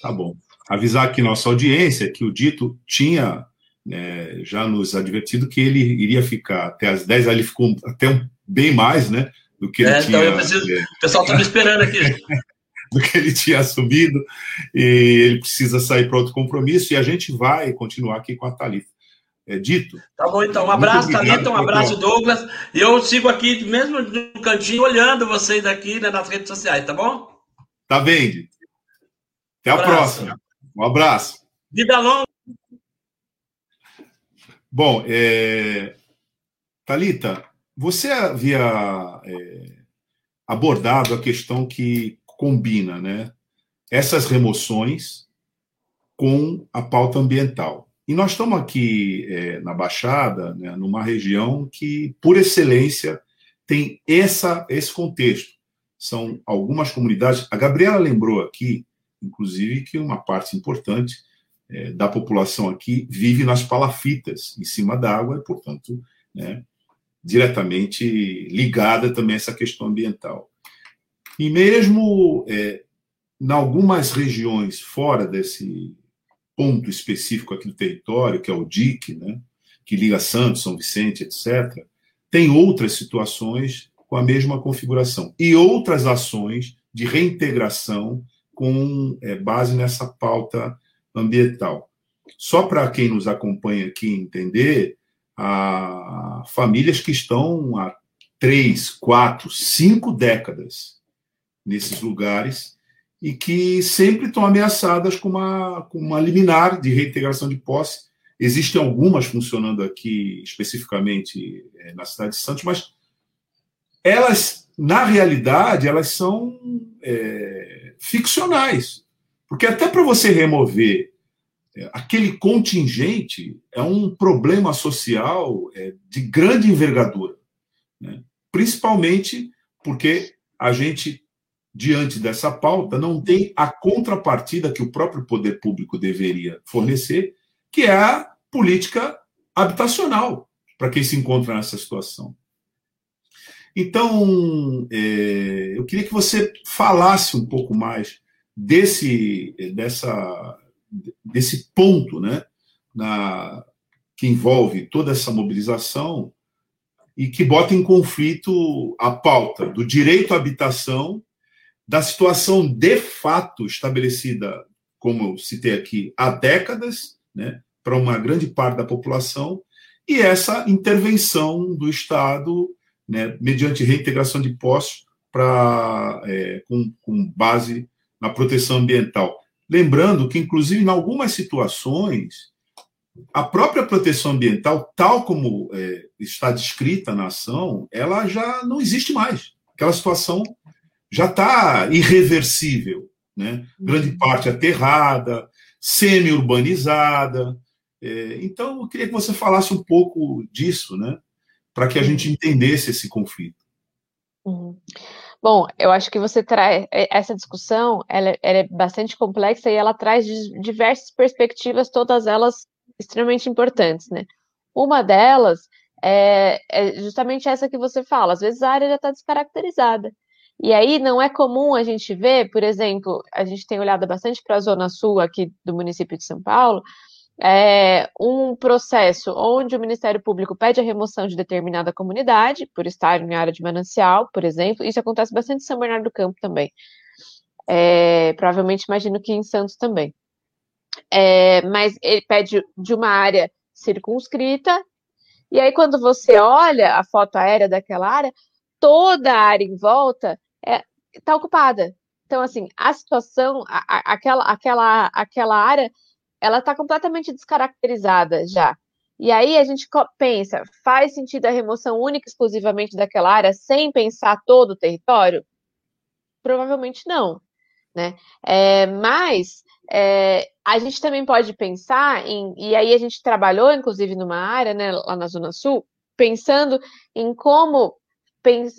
Tá bom avisar aqui nossa audiência que o Dito tinha né, já nos advertido que ele iria ficar até as 10, aí ele ficou até um, bem mais, né? Do que ele é, tinha. Então preciso, é, o pessoal está me esperando aqui. do que ele tinha assumido, e ele precisa sair para outro compromisso, e a gente vai continuar aqui com a Thalita. É dito. Tá bom, então. Um abraço, Thalita, um abraço, Douglas. E eu sigo aqui, mesmo no cantinho, olhando vocês aqui né, nas redes sociais, tá bom? Tá bem. Até a próxima. Um abraço. Vida longa. Bom, é... Thalita, você havia é, abordado a questão que combina né, essas remoções com a pauta ambiental. E nós estamos aqui é, na Baixada, né, numa região que, por excelência, tem essa, esse contexto. São algumas comunidades. A Gabriela lembrou aqui inclusive, que uma parte importante é, da população aqui vive nas palafitas, em cima da água, e, portanto, né, diretamente ligada também a essa questão ambiental. E mesmo é, em algumas regiões fora desse ponto específico aqui do território, que é o DIC, né, que liga Santos, São Vicente, etc., tem outras situações com a mesma configuração e outras ações de reintegração com é, base nessa pauta ambiental. Só para quem nos acompanha aqui entender, há famílias que estão há três, quatro, cinco décadas nesses lugares e que sempre estão ameaçadas com uma, com uma liminar de reintegração de posse. Existem algumas funcionando aqui especificamente é, na cidade de Santos, mas elas, na realidade, elas são é, ficcionais. Porque até para você remover é, aquele contingente é um problema social de grande envergadura. Né? Principalmente porque a gente, diante dessa pauta, não tem a contrapartida que o próprio poder público deveria fornecer, que é a política habitacional para quem se encontra nessa situação. Então, é, eu queria que você falasse um pouco mais desse, dessa, desse ponto, né, na, que envolve toda essa mobilização e que bota em conflito a pauta do direito à habitação, da situação de fato estabelecida, como eu citei aqui, há décadas, né, para uma grande parte da população, e essa intervenção do Estado né, mediante reintegração de postos para é, com, com base na proteção ambiental. Lembrando que, inclusive, em algumas situações, a própria proteção ambiental, tal como é, está descrita na ação, ela já não existe mais. Aquela situação já está irreversível. Né? Grande uhum. parte aterrada, semi-urbanizada. É, então, eu queria que você falasse um pouco disso, né? para que a gente entendesse esse conflito. Uhum. Bom, eu acho que você traz é, essa discussão, ela, ela, é bastante complexa e ela traz diversas perspectivas, todas elas extremamente importantes, né? Uma delas é, é justamente essa que você fala. Às vezes a área já está descaracterizada. E aí não é comum a gente ver, por exemplo, a gente tem olhado bastante para a zona sul aqui do município de São Paulo, é, um processo onde o Ministério Público pede a remoção de determinada comunidade, por estar em área de manancial, por exemplo. Isso acontece bastante em São Bernardo do Campo também. É, provavelmente imagino que em Santos também. É, mas ele pede de uma área circunscrita E aí, quando você olha a foto aérea daquela área, toda a área em volta está é, tá ocupada. Então, assim, a situação, a, a, aquela, aquela, aquela área, ela está completamente descaracterizada já. E aí a gente pensa, faz sentido a remoção única exclusivamente daquela área sem pensar todo o território? Provavelmente não, né? É, mas é, a gente também pode pensar em, e aí a gente trabalhou, inclusive, numa área, né, lá na Zona Sul, pensando em como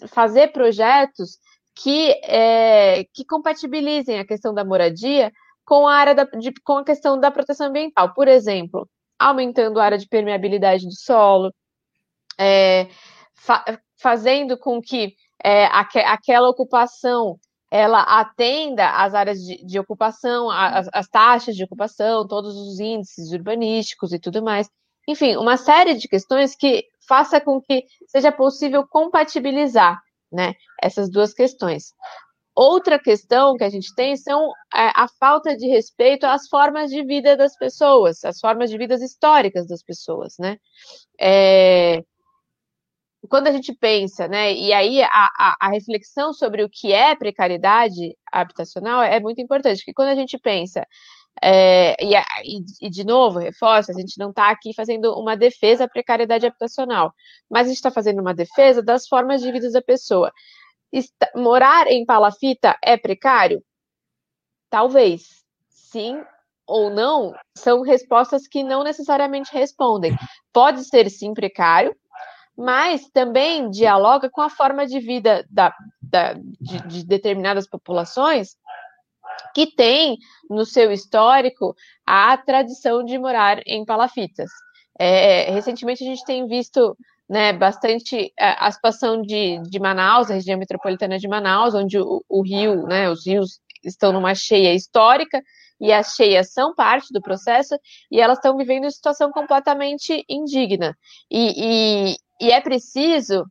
fazer projetos que, é, que compatibilizem a questão da moradia com a área da, de, com a questão da proteção ambiental. Por exemplo, aumentando a área de permeabilidade do solo, é, fa fazendo com que é, aqu aquela ocupação ela atenda às áreas de, de ocupação, as, as, taxas de ocupação, todos os índices urbanísticos e tudo mais. Enfim, uma série de questões que faça com que seja possível compatibilizar né, essas duas questões. Outra questão que a gente tem são é, a falta de respeito às formas de vida das pessoas, às formas de vidas históricas das pessoas, né? É, quando a gente pensa, né, e aí a, a, a, reflexão sobre o que é precariedade habitacional é muito importante, porque quando a gente pensa, é, e, e, de novo, reforça, a gente não está aqui fazendo uma defesa à precariedade habitacional, mas a gente está fazendo uma defesa das formas de vida da pessoa. Está, morar em palafita é precário? Talvez. Sim ou não são respostas que não necessariamente respondem. Pode ser sim precário, mas também dialoga com a forma de vida da, da de, de determinadas populações que tem no seu histórico a tradição de morar em palafitas. É, recentemente a gente tem visto né, bastante a, a situação de, de Manaus, a região metropolitana de Manaus, onde o, o rio, né, os rios estão numa cheia histórica, e as cheias são parte do processo, e elas estão vivendo uma situação completamente indigna. E, e, e é preciso,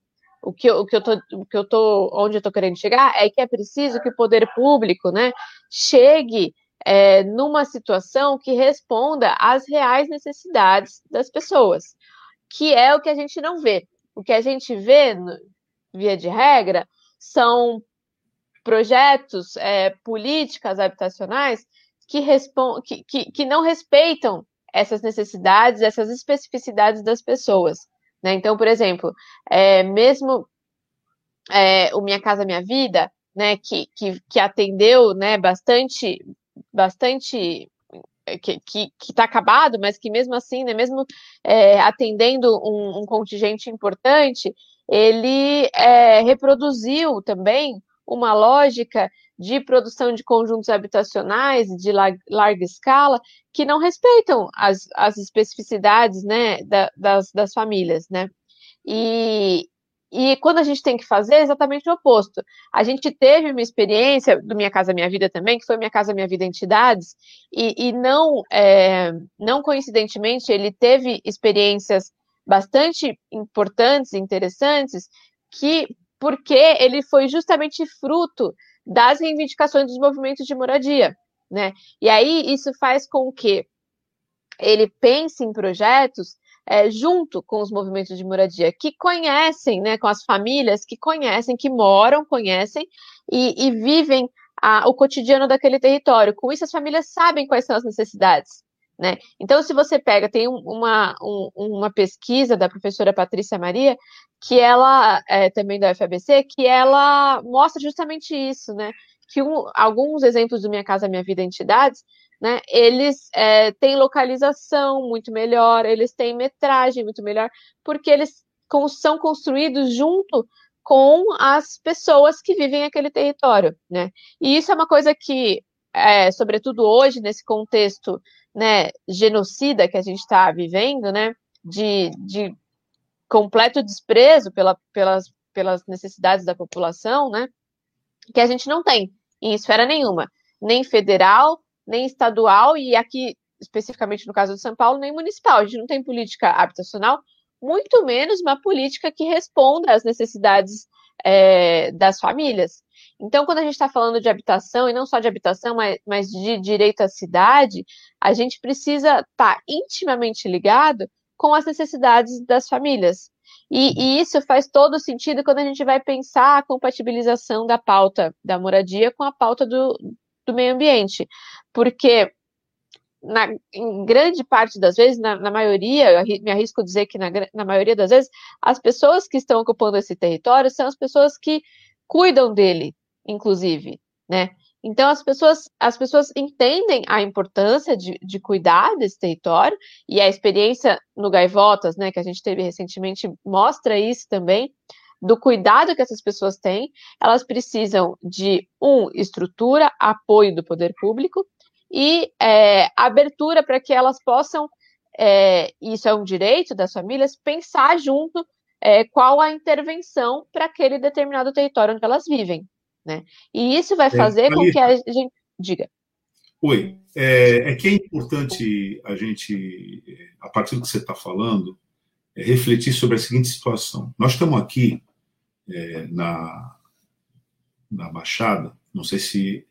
o que, eu, o que eu tô, o que eu tô, onde eu estou querendo chegar, é que é preciso que o poder público, né, chegue é, numa situação que responda às reais necessidades das pessoas que é o que a gente não vê. O que a gente vê, via de regra, são projetos, é, políticas habitacionais que, que, que, que, não respeitam essas necessidades, essas especificidades das pessoas. Né? Então, por exemplo, é, mesmo é, o Minha Casa Minha Vida, né, que, que, que atendeu né, bastante, bastante é, que está acabado, mas que mesmo assim, né, mesmo é, atendendo um, um, contingente importante, ele é, reproduziu também uma lógica de produção de conjuntos habitacionais de larga escala que não respeitam as, as especificidades né, da, das, das famílias, né? E, e quando a gente tem que fazer, é exatamente o oposto. A gente teve uma experiência do Minha Casa Minha Vida também, que foi Minha Casa Minha Vida Entidades, e, e não, é, não coincidentemente, ele teve experiências bastante importantes e interessantes, que porque ele foi justamente fruto das reivindicações dos movimentos de moradia, né? E aí isso faz com que ele pense em projetos é, junto com os movimentos de moradia, que conhecem, né, com as famílias que conhecem, que moram, conhecem e, e vivem a, o cotidiano daquele território. Com isso, as famílias sabem quais são as necessidades. Né? Então, se você pega, tem uma, um, uma pesquisa da professora Patrícia Maria, que ela, é, também da UFABC, que ela mostra justamente isso, né? Que um, alguns exemplos do Minha Casa Minha Vida Entidades né, eles é, têm localização muito melhor, eles têm metragem muito melhor, porque eles são construídos junto com as pessoas que vivem aquele território, né? E isso é uma coisa que, é, sobretudo hoje, nesse contexto né, genocida que a gente está vivendo, né, de, de completo desprezo pela, pelas, pelas necessidades da população, né, que a gente não tem em esfera nenhuma, nem federal, nem estadual, e aqui, especificamente no caso de São Paulo, nem municipal. A gente não tem política habitacional, muito menos uma política que responda às necessidades é, das famílias. Então, quando a gente está falando de habitação, e não só de habitação, mas, mas de direito à cidade, a gente precisa estar tá intimamente ligado com as necessidades das famílias. E, e, isso faz todo sentido quando a gente vai pensar a compatibilização da pauta da moradia com a pauta do, do meio ambiente. Porque, na, em grande parte das vezes, na, na maioria, eu me arrisco a dizer que na, na maioria das vezes, as pessoas que estão ocupando esse território são as pessoas que cuidam dele, inclusive, né? Então as pessoas, as pessoas entendem a importância de, de cuidar desse território e a experiência no Gaivotas, né, que a gente teve recentemente, mostra isso também do cuidado que essas pessoas têm. Elas precisam de um estrutura, apoio do poder público e é, abertura para que elas possam, é, isso é um direito das famílias, pensar junto é, qual a intervenção para aquele determinado território onde elas vivem. Né? E isso vai é, fazer é, com que a gente. Diga. Oi, é, é, que é importante a gente, a partir do que você está falando, é refletir sobre a seguinte situação. Nós estamos aqui é, na, na Baixada, não sei se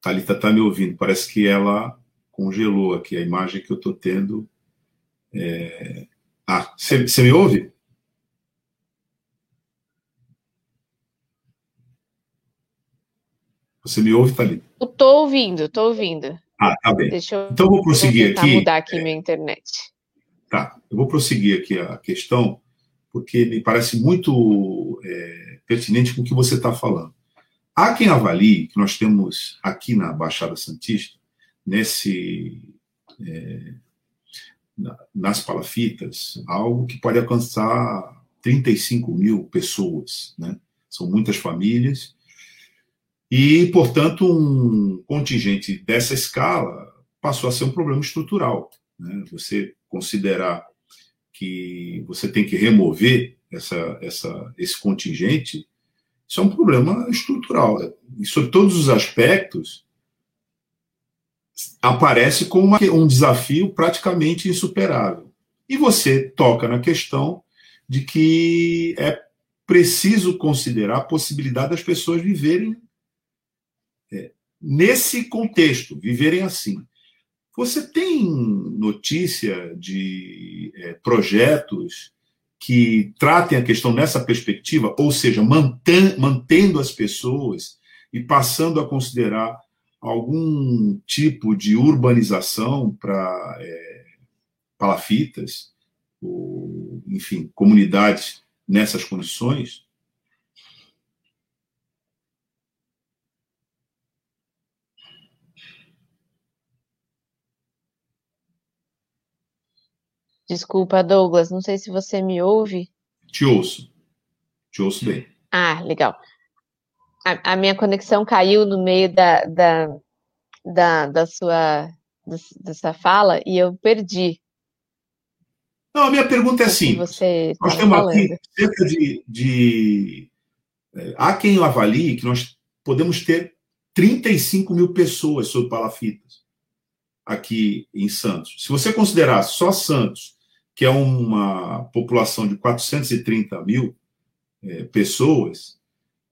Thalita está me ouvindo, parece que ela congelou aqui a imagem que eu estou tendo. É... Ah, você me ouve? Você me ouve, Thalita? Eu tô ouvindo, tô ouvindo. Ah, tá bem. Deixa eu, então, eu vou prosseguir aqui. mudar aqui é, minha internet. Tá, eu vou prosseguir aqui a questão, porque me parece muito é, pertinente com o que você está falando. Há quem avalie que nós temos aqui na Baixada Santista, nesse. É, nas palafitas, algo que pode alcançar 35 mil pessoas. Né? São muitas famílias e, portanto, um contingente dessa escala passou a ser um problema estrutural. Né? Você considerar que você tem que remover essa, essa, esse contingente, isso é um problema estrutural. E, sobre todos os aspectos, aparece como uma, um desafio praticamente insuperável. E você toca na questão de que é preciso considerar a possibilidade das pessoas viverem nesse contexto, viverem assim. Você tem notícia de é, projetos que tratem a questão nessa perspectiva, ou seja, mantendo as pessoas e passando a considerar algum tipo de urbanização para é, palafitas, ou, enfim, comunidades nessas condições? Desculpa, Douglas, não sei se você me ouve. Te ouço. Te ouço bem. Ah, legal. A, a minha conexão caiu no meio da, da, da, da sua dessa fala e eu perdi. Não, a minha pergunta é assim. Você nós temos falando. aqui cerca de, de. É, há quem avalie que nós podemos ter 35 mil pessoas sob palafitas aqui em Santos. Se você considerar só Santos que é uma população de 430 mil é, pessoas,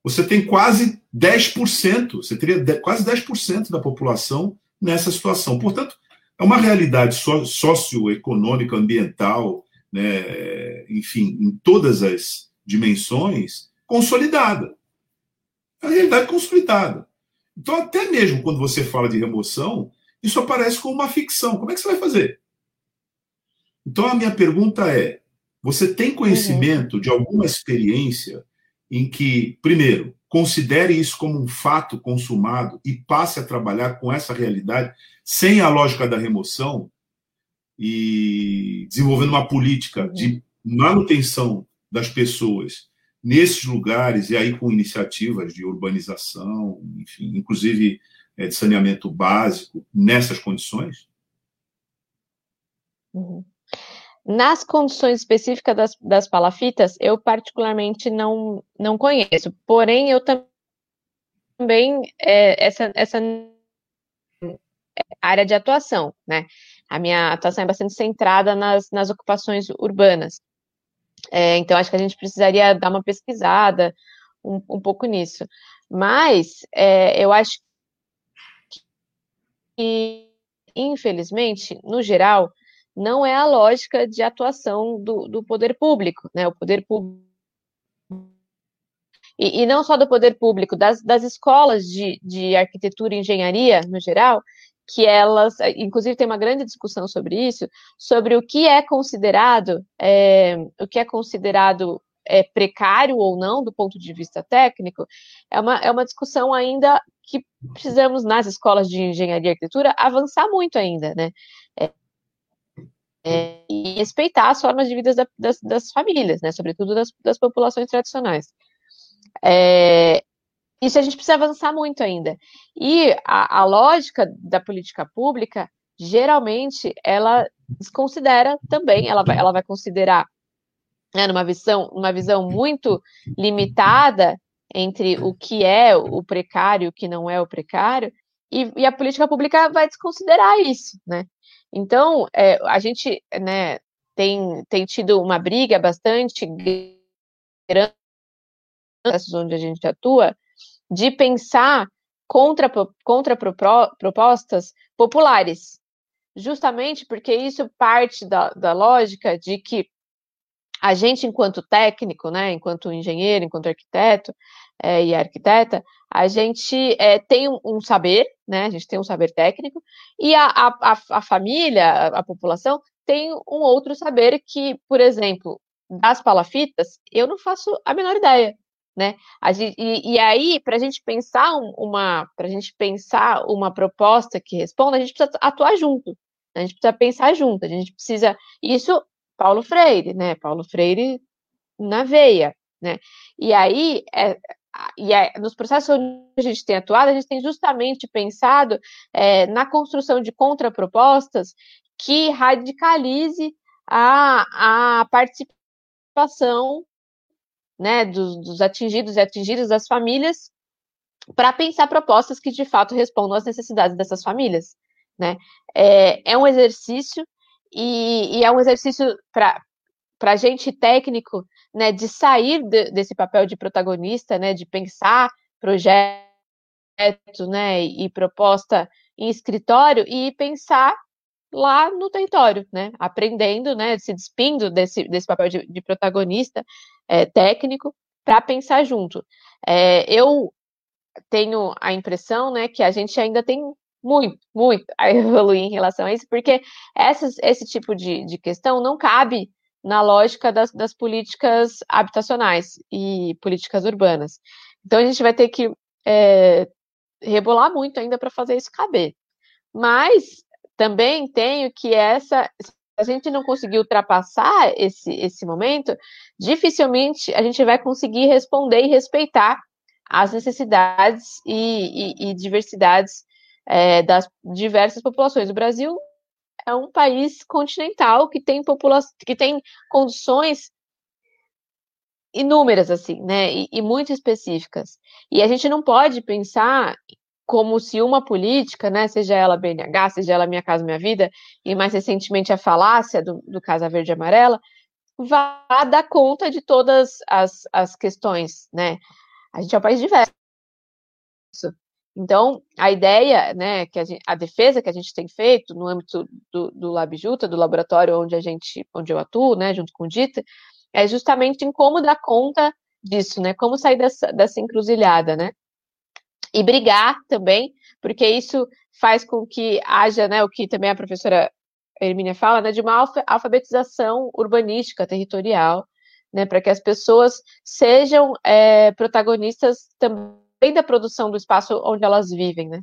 você tem quase 10%, você teria de, quase 10% da população nessa situação. Portanto, é uma realidade so, socioeconômica, ambiental, né, enfim, em todas as dimensões, consolidada. É uma realidade consolidada. Então, até mesmo quando você fala de remoção, isso aparece como uma ficção. Como é que você vai fazer? Então, a minha pergunta é: você tem conhecimento uhum. de alguma experiência em que, primeiro, considere isso como um fato consumado e passe a trabalhar com essa realidade sem a lógica da remoção e desenvolvendo uma política uhum. de manutenção das pessoas nesses lugares e aí com iniciativas de urbanização, enfim, inclusive é, de saneamento básico nessas condições? Uhum. Nas condições específicas das, das palafitas, eu particularmente não, não conheço. Porém, eu também, é, essa, essa área de atuação, né? A minha atuação é bastante centrada nas, nas ocupações urbanas. É, então, acho que a gente precisaria dar uma pesquisada um, um pouco nisso. Mas, é, eu acho que, infelizmente, no geral, não é a lógica de atuação do, do poder público, né? O poder público e, e, não só do poder público, das, das escolas de, de arquitetura e engenharia, no geral, que elas, inclusive tem uma grande discussão sobre isso, sobre o que é considerado, é, o que é considerado é, precário ou não do ponto de vista técnico, é uma, é uma discussão ainda que precisamos, nas escolas de engenharia e arquitetura, avançar muito ainda, né? É, e respeitar as formas de vida da, das, das, famílias, né? Sobretudo das, das populações tradicionais. É, isso a gente precisa avançar muito ainda. E a, a lógica da política pública, geralmente, ela desconsidera também, ela vai, ela vai considerar né, numa visão, uma visão muito limitada entre o que é o precário e o que não é o precário, e, e, a política pública vai desconsiderar isso, né? Então, é, a gente né, tem, tem tido uma briga bastante grande onde a gente atua, de pensar contra, contra propostas populares, justamente porque isso parte da, da lógica de que a gente, enquanto técnico, né, enquanto engenheiro, enquanto arquiteto é, e arquiteta, a gente é, tem um, saber, né, a gente tem um saber técnico, e a, a, a família, a, população, tem um outro saber que, por exemplo, das palafitas, eu não faço a menor ideia né? Gente, e, e, aí, para a gente pensar uma, para a gente pensar uma proposta que responda, a gente precisa atuar junto, a gente precisa pensar junto, a gente precisa. Isso, Paulo Freire, né? Paulo Freire na veia, né? E aí, é, e é, nos processos onde a gente tem atuado, a gente tem justamente pensado é, na construção de contrapropostas que radicalize a, a participação né, dos, dos atingidos e atingidas das famílias, para pensar propostas que de fato respondam às necessidades dessas famílias. Né? É, é um exercício, e, e é um exercício para a gente técnico, né, de sair de, desse papel de protagonista, né, de pensar projeto, né, e proposta em escritório e pensar lá no território, né, aprendendo, né, se despindo desse, desse papel de, de protagonista é, técnico para pensar junto. É, eu tenho a impressão, né, que a gente ainda tem muito, muito a evoluir em relação a isso, porque essas, esse tipo de, de questão não cabe na lógica das, das políticas habitacionais e políticas urbanas. Então a gente vai ter que é, rebolar muito ainda para fazer isso caber. Mas também tenho que essa, a gente não conseguir ultrapassar esse, esse momento, dificilmente a gente vai conseguir responder e respeitar as necessidades e, e, e diversidades é, das diversas populações. O Brasil é um país continental que tem população, que tem condições inúmeras assim, né, e, e muito específicas. E a gente não pode pensar como se uma política, né, seja ela BNH, seja ela Minha Casa Minha Vida, e mais recentemente a falácia do, do Casa Verde e Amarela, vá dar conta de todas as, as questões, né? A gente é um país diverso. Então, a ideia, né, que a, gente, a defesa que a gente tem feito no âmbito do, do LabJuta, do laboratório onde a gente, onde eu atuo, né, junto com o DITA, é justamente em como dar conta disso, né? Como sair dessa, dessa encruzilhada, né? e brigar também, porque isso faz com que haja, né, o que também a professora Hermínia fala, né, de uma alfabetização urbanística territorial, né, para que as pessoas sejam é, protagonistas também da produção do espaço onde elas vivem, né.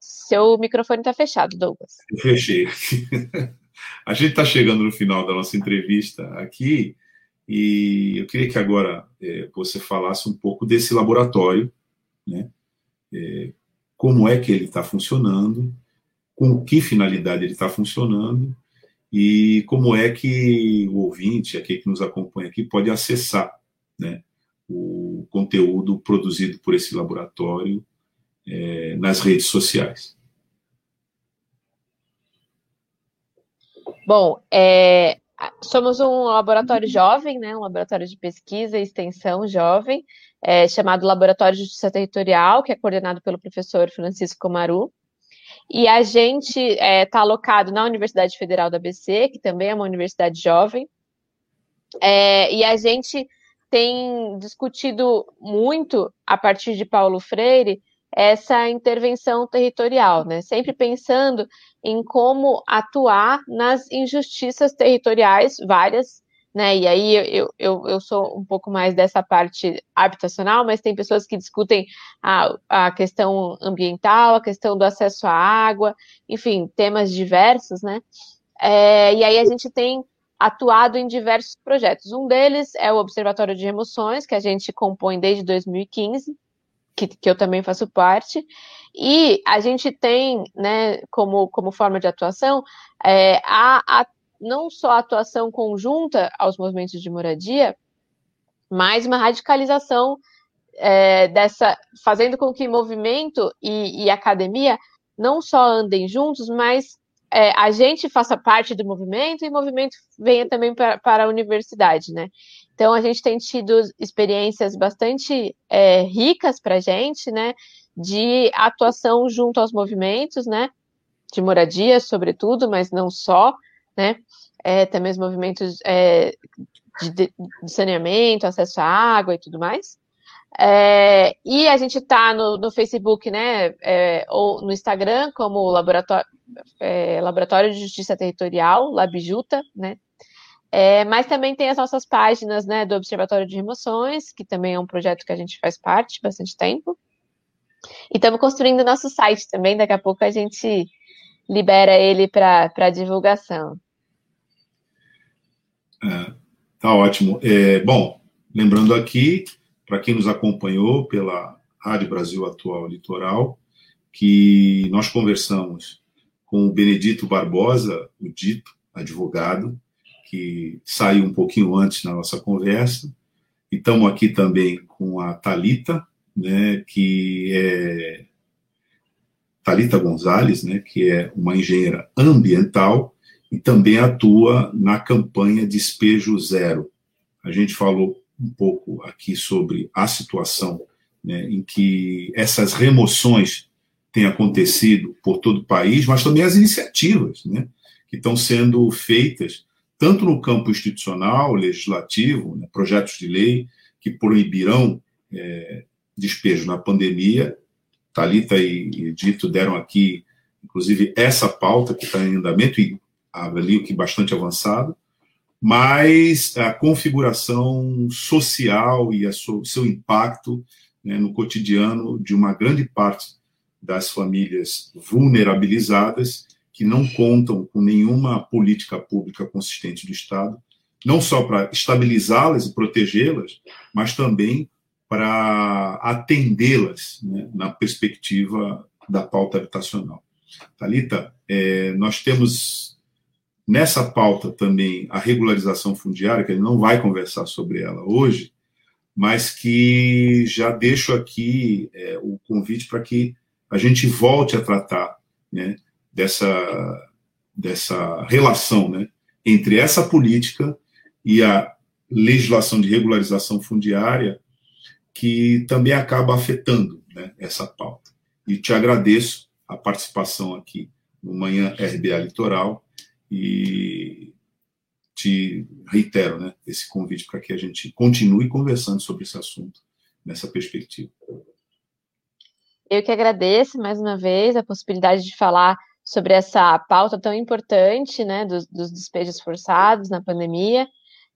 Seu microfone está fechado, Douglas. fechei. A gente está chegando no final da nossa entrevista aqui e eu queria que agora é, você falasse um pouco desse laboratório, né? É, como é que ele está funcionando, com que finalidade ele está funcionando e como é que o ouvinte, aqui que nos acompanha aqui, pode acessar, né? O conteúdo produzido por esse laboratório é, nas redes sociais. Bom, é, somos um laboratório jovem, né? Um laboratório de pesquisa e extensão jovem. é, chamado Laboratório de Justiça Territorial, que é coordenado pelo professor Francisco Maru. E a gente está é, tá alocado na Universidade Federal da ABC, que também é uma universidade jovem. É, e a gente tem discutido muito, a partir de Paulo Freire, essa intervenção territorial, né? Sempre pensando em como atuar nas injustiças territoriais, várias, né? E aí eu, eu, eu sou um pouco mais dessa parte habitacional, mas tem pessoas que discutem a, a questão ambiental, a questão do acesso à água, enfim, temas diversos, né? É, e aí a gente tem atuado em diversos projetos. Um deles é o Observatório de Emoções, que a gente compõe desde 2015, que, que eu também faço parte, e a gente tem, né, como, como forma de atuação, é, a, a, não só a atuação conjunta aos movimentos de moradia, mas uma radicalização é, dessa, fazendo com que movimento e, e academia não só andem juntos, mas é, a gente faça parte do movimento e o movimento venha também para, para a universidade, né? Então a gente tem tido experiências bastante é, ricas para a gente, né? De atuação junto aos movimentos, né? De moradia, sobretudo, mas não só, né? É, também os movimentos é, de, de, saneamento, acesso à água e tudo mais. É, e a gente está no, no, Facebook, né, é, ou no Instagram, como Laboratório, é, Laboratório de Justiça Territorial, Labjuta, né, é, mas também tem as nossas páginas, né, do Observatório de Remoções, que também é um projeto que a gente faz parte bastante tempo. E estamos construindo nosso site também, daqui a pouco a gente libera ele para divulgação. É, tá ótimo. É, bom, lembrando aqui para quem nos acompanhou pela Rádio Brasil Atual Litoral, que nós conversamos com o Benedito Barbosa, o dito advogado, que saiu um pouquinho antes na nossa conversa, e estamos aqui também com a Talita, né, que é Talita Gonzalez, né, que é uma engenheira ambiental e também atua na campanha Despejo Zero. A gente falou um pouco aqui sobre a situação né, em que essas remoções têm acontecido por todo o país, mas também as iniciativas né, que estão sendo feitas, tanto no campo institucional, legislativo, né, projetos de lei que proibirão é, despejo na pandemia. Talita e Dito deram aqui, inclusive, essa pauta que está em andamento e avalio que bastante avançada, mas a configuração social e o seu impacto né, no cotidiano de uma grande parte das famílias vulnerabilizadas que não contam com nenhuma política pública consistente do Estado, não só para estabilizá-las e protegê-las, mas também para atendê-las né, na perspectiva da pauta habitacional. Talita, é, nós temos Nessa pauta também a regularização fundiária, que gente não vai conversar sobre ela hoje, mas que já deixo aqui é, o convite para que a gente volte a tratar né, dessa, dessa relação né, entre essa política e a legislação de regularização fundiária, que também acaba afetando né, essa pauta. E te agradeço a participação aqui no Manhã RBA Litoral e te reitero né, esse convite para que a gente continue conversando sobre esse assunto nessa perspectiva. Eu que agradeço mais uma vez a possibilidade de falar sobre essa pauta tão importante né, dos, dos despejos forçados na pandemia.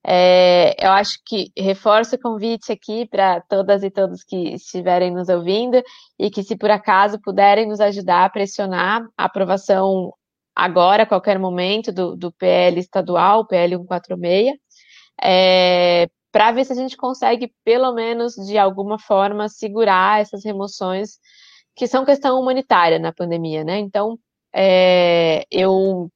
É, eu acho que reforço o convite aqui para todas e todos que estiverem nos ouvindo e que, se por acaso puderem nos ajudar a pressionar a aprovação agora, a qualquer momento, do, do PL estadual, PL 146, é, para ver se a gente consegue, pelo menos de alguma forma, segurar essas remoções que são questão humanitária na pandemia, né? Então, é, eu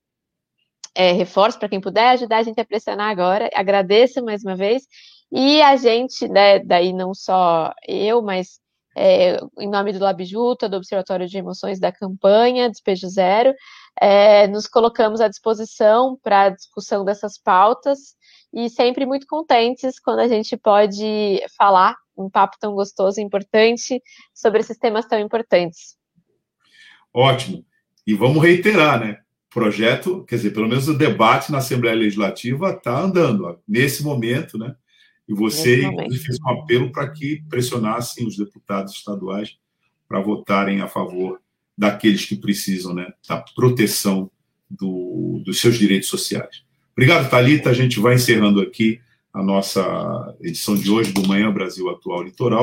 é, reforço para quem puder ajudar a gente a pressionar agora, agradeço mais uma vez, e a gente, né, daí não só eu, mas é, em nome do Labjuta, do Observatório de Emoções da campanha Despejo Zero, é, nos colocamos à disposição para a discussão dessas pautas e sempre muito contentes quando a gente pode falar um papo tão gostoso e importante sobre esses temas tão importantes. Ótimo. E vamos reiterar, né? Projeto, quer dizer, pelo menos o debate na Assembleia Legislativa está andando ó, nesse momento, né? E você fez um apelo para que pressionassem os deputados estaduais para votarem a favor daqueles que precisam, né? Da proteção do, dos seus direitos sociais. Obrigado, Talita. A gente vai encerrando aqui a nossa edição de hoje do Manhã Brasil Atual Litoral.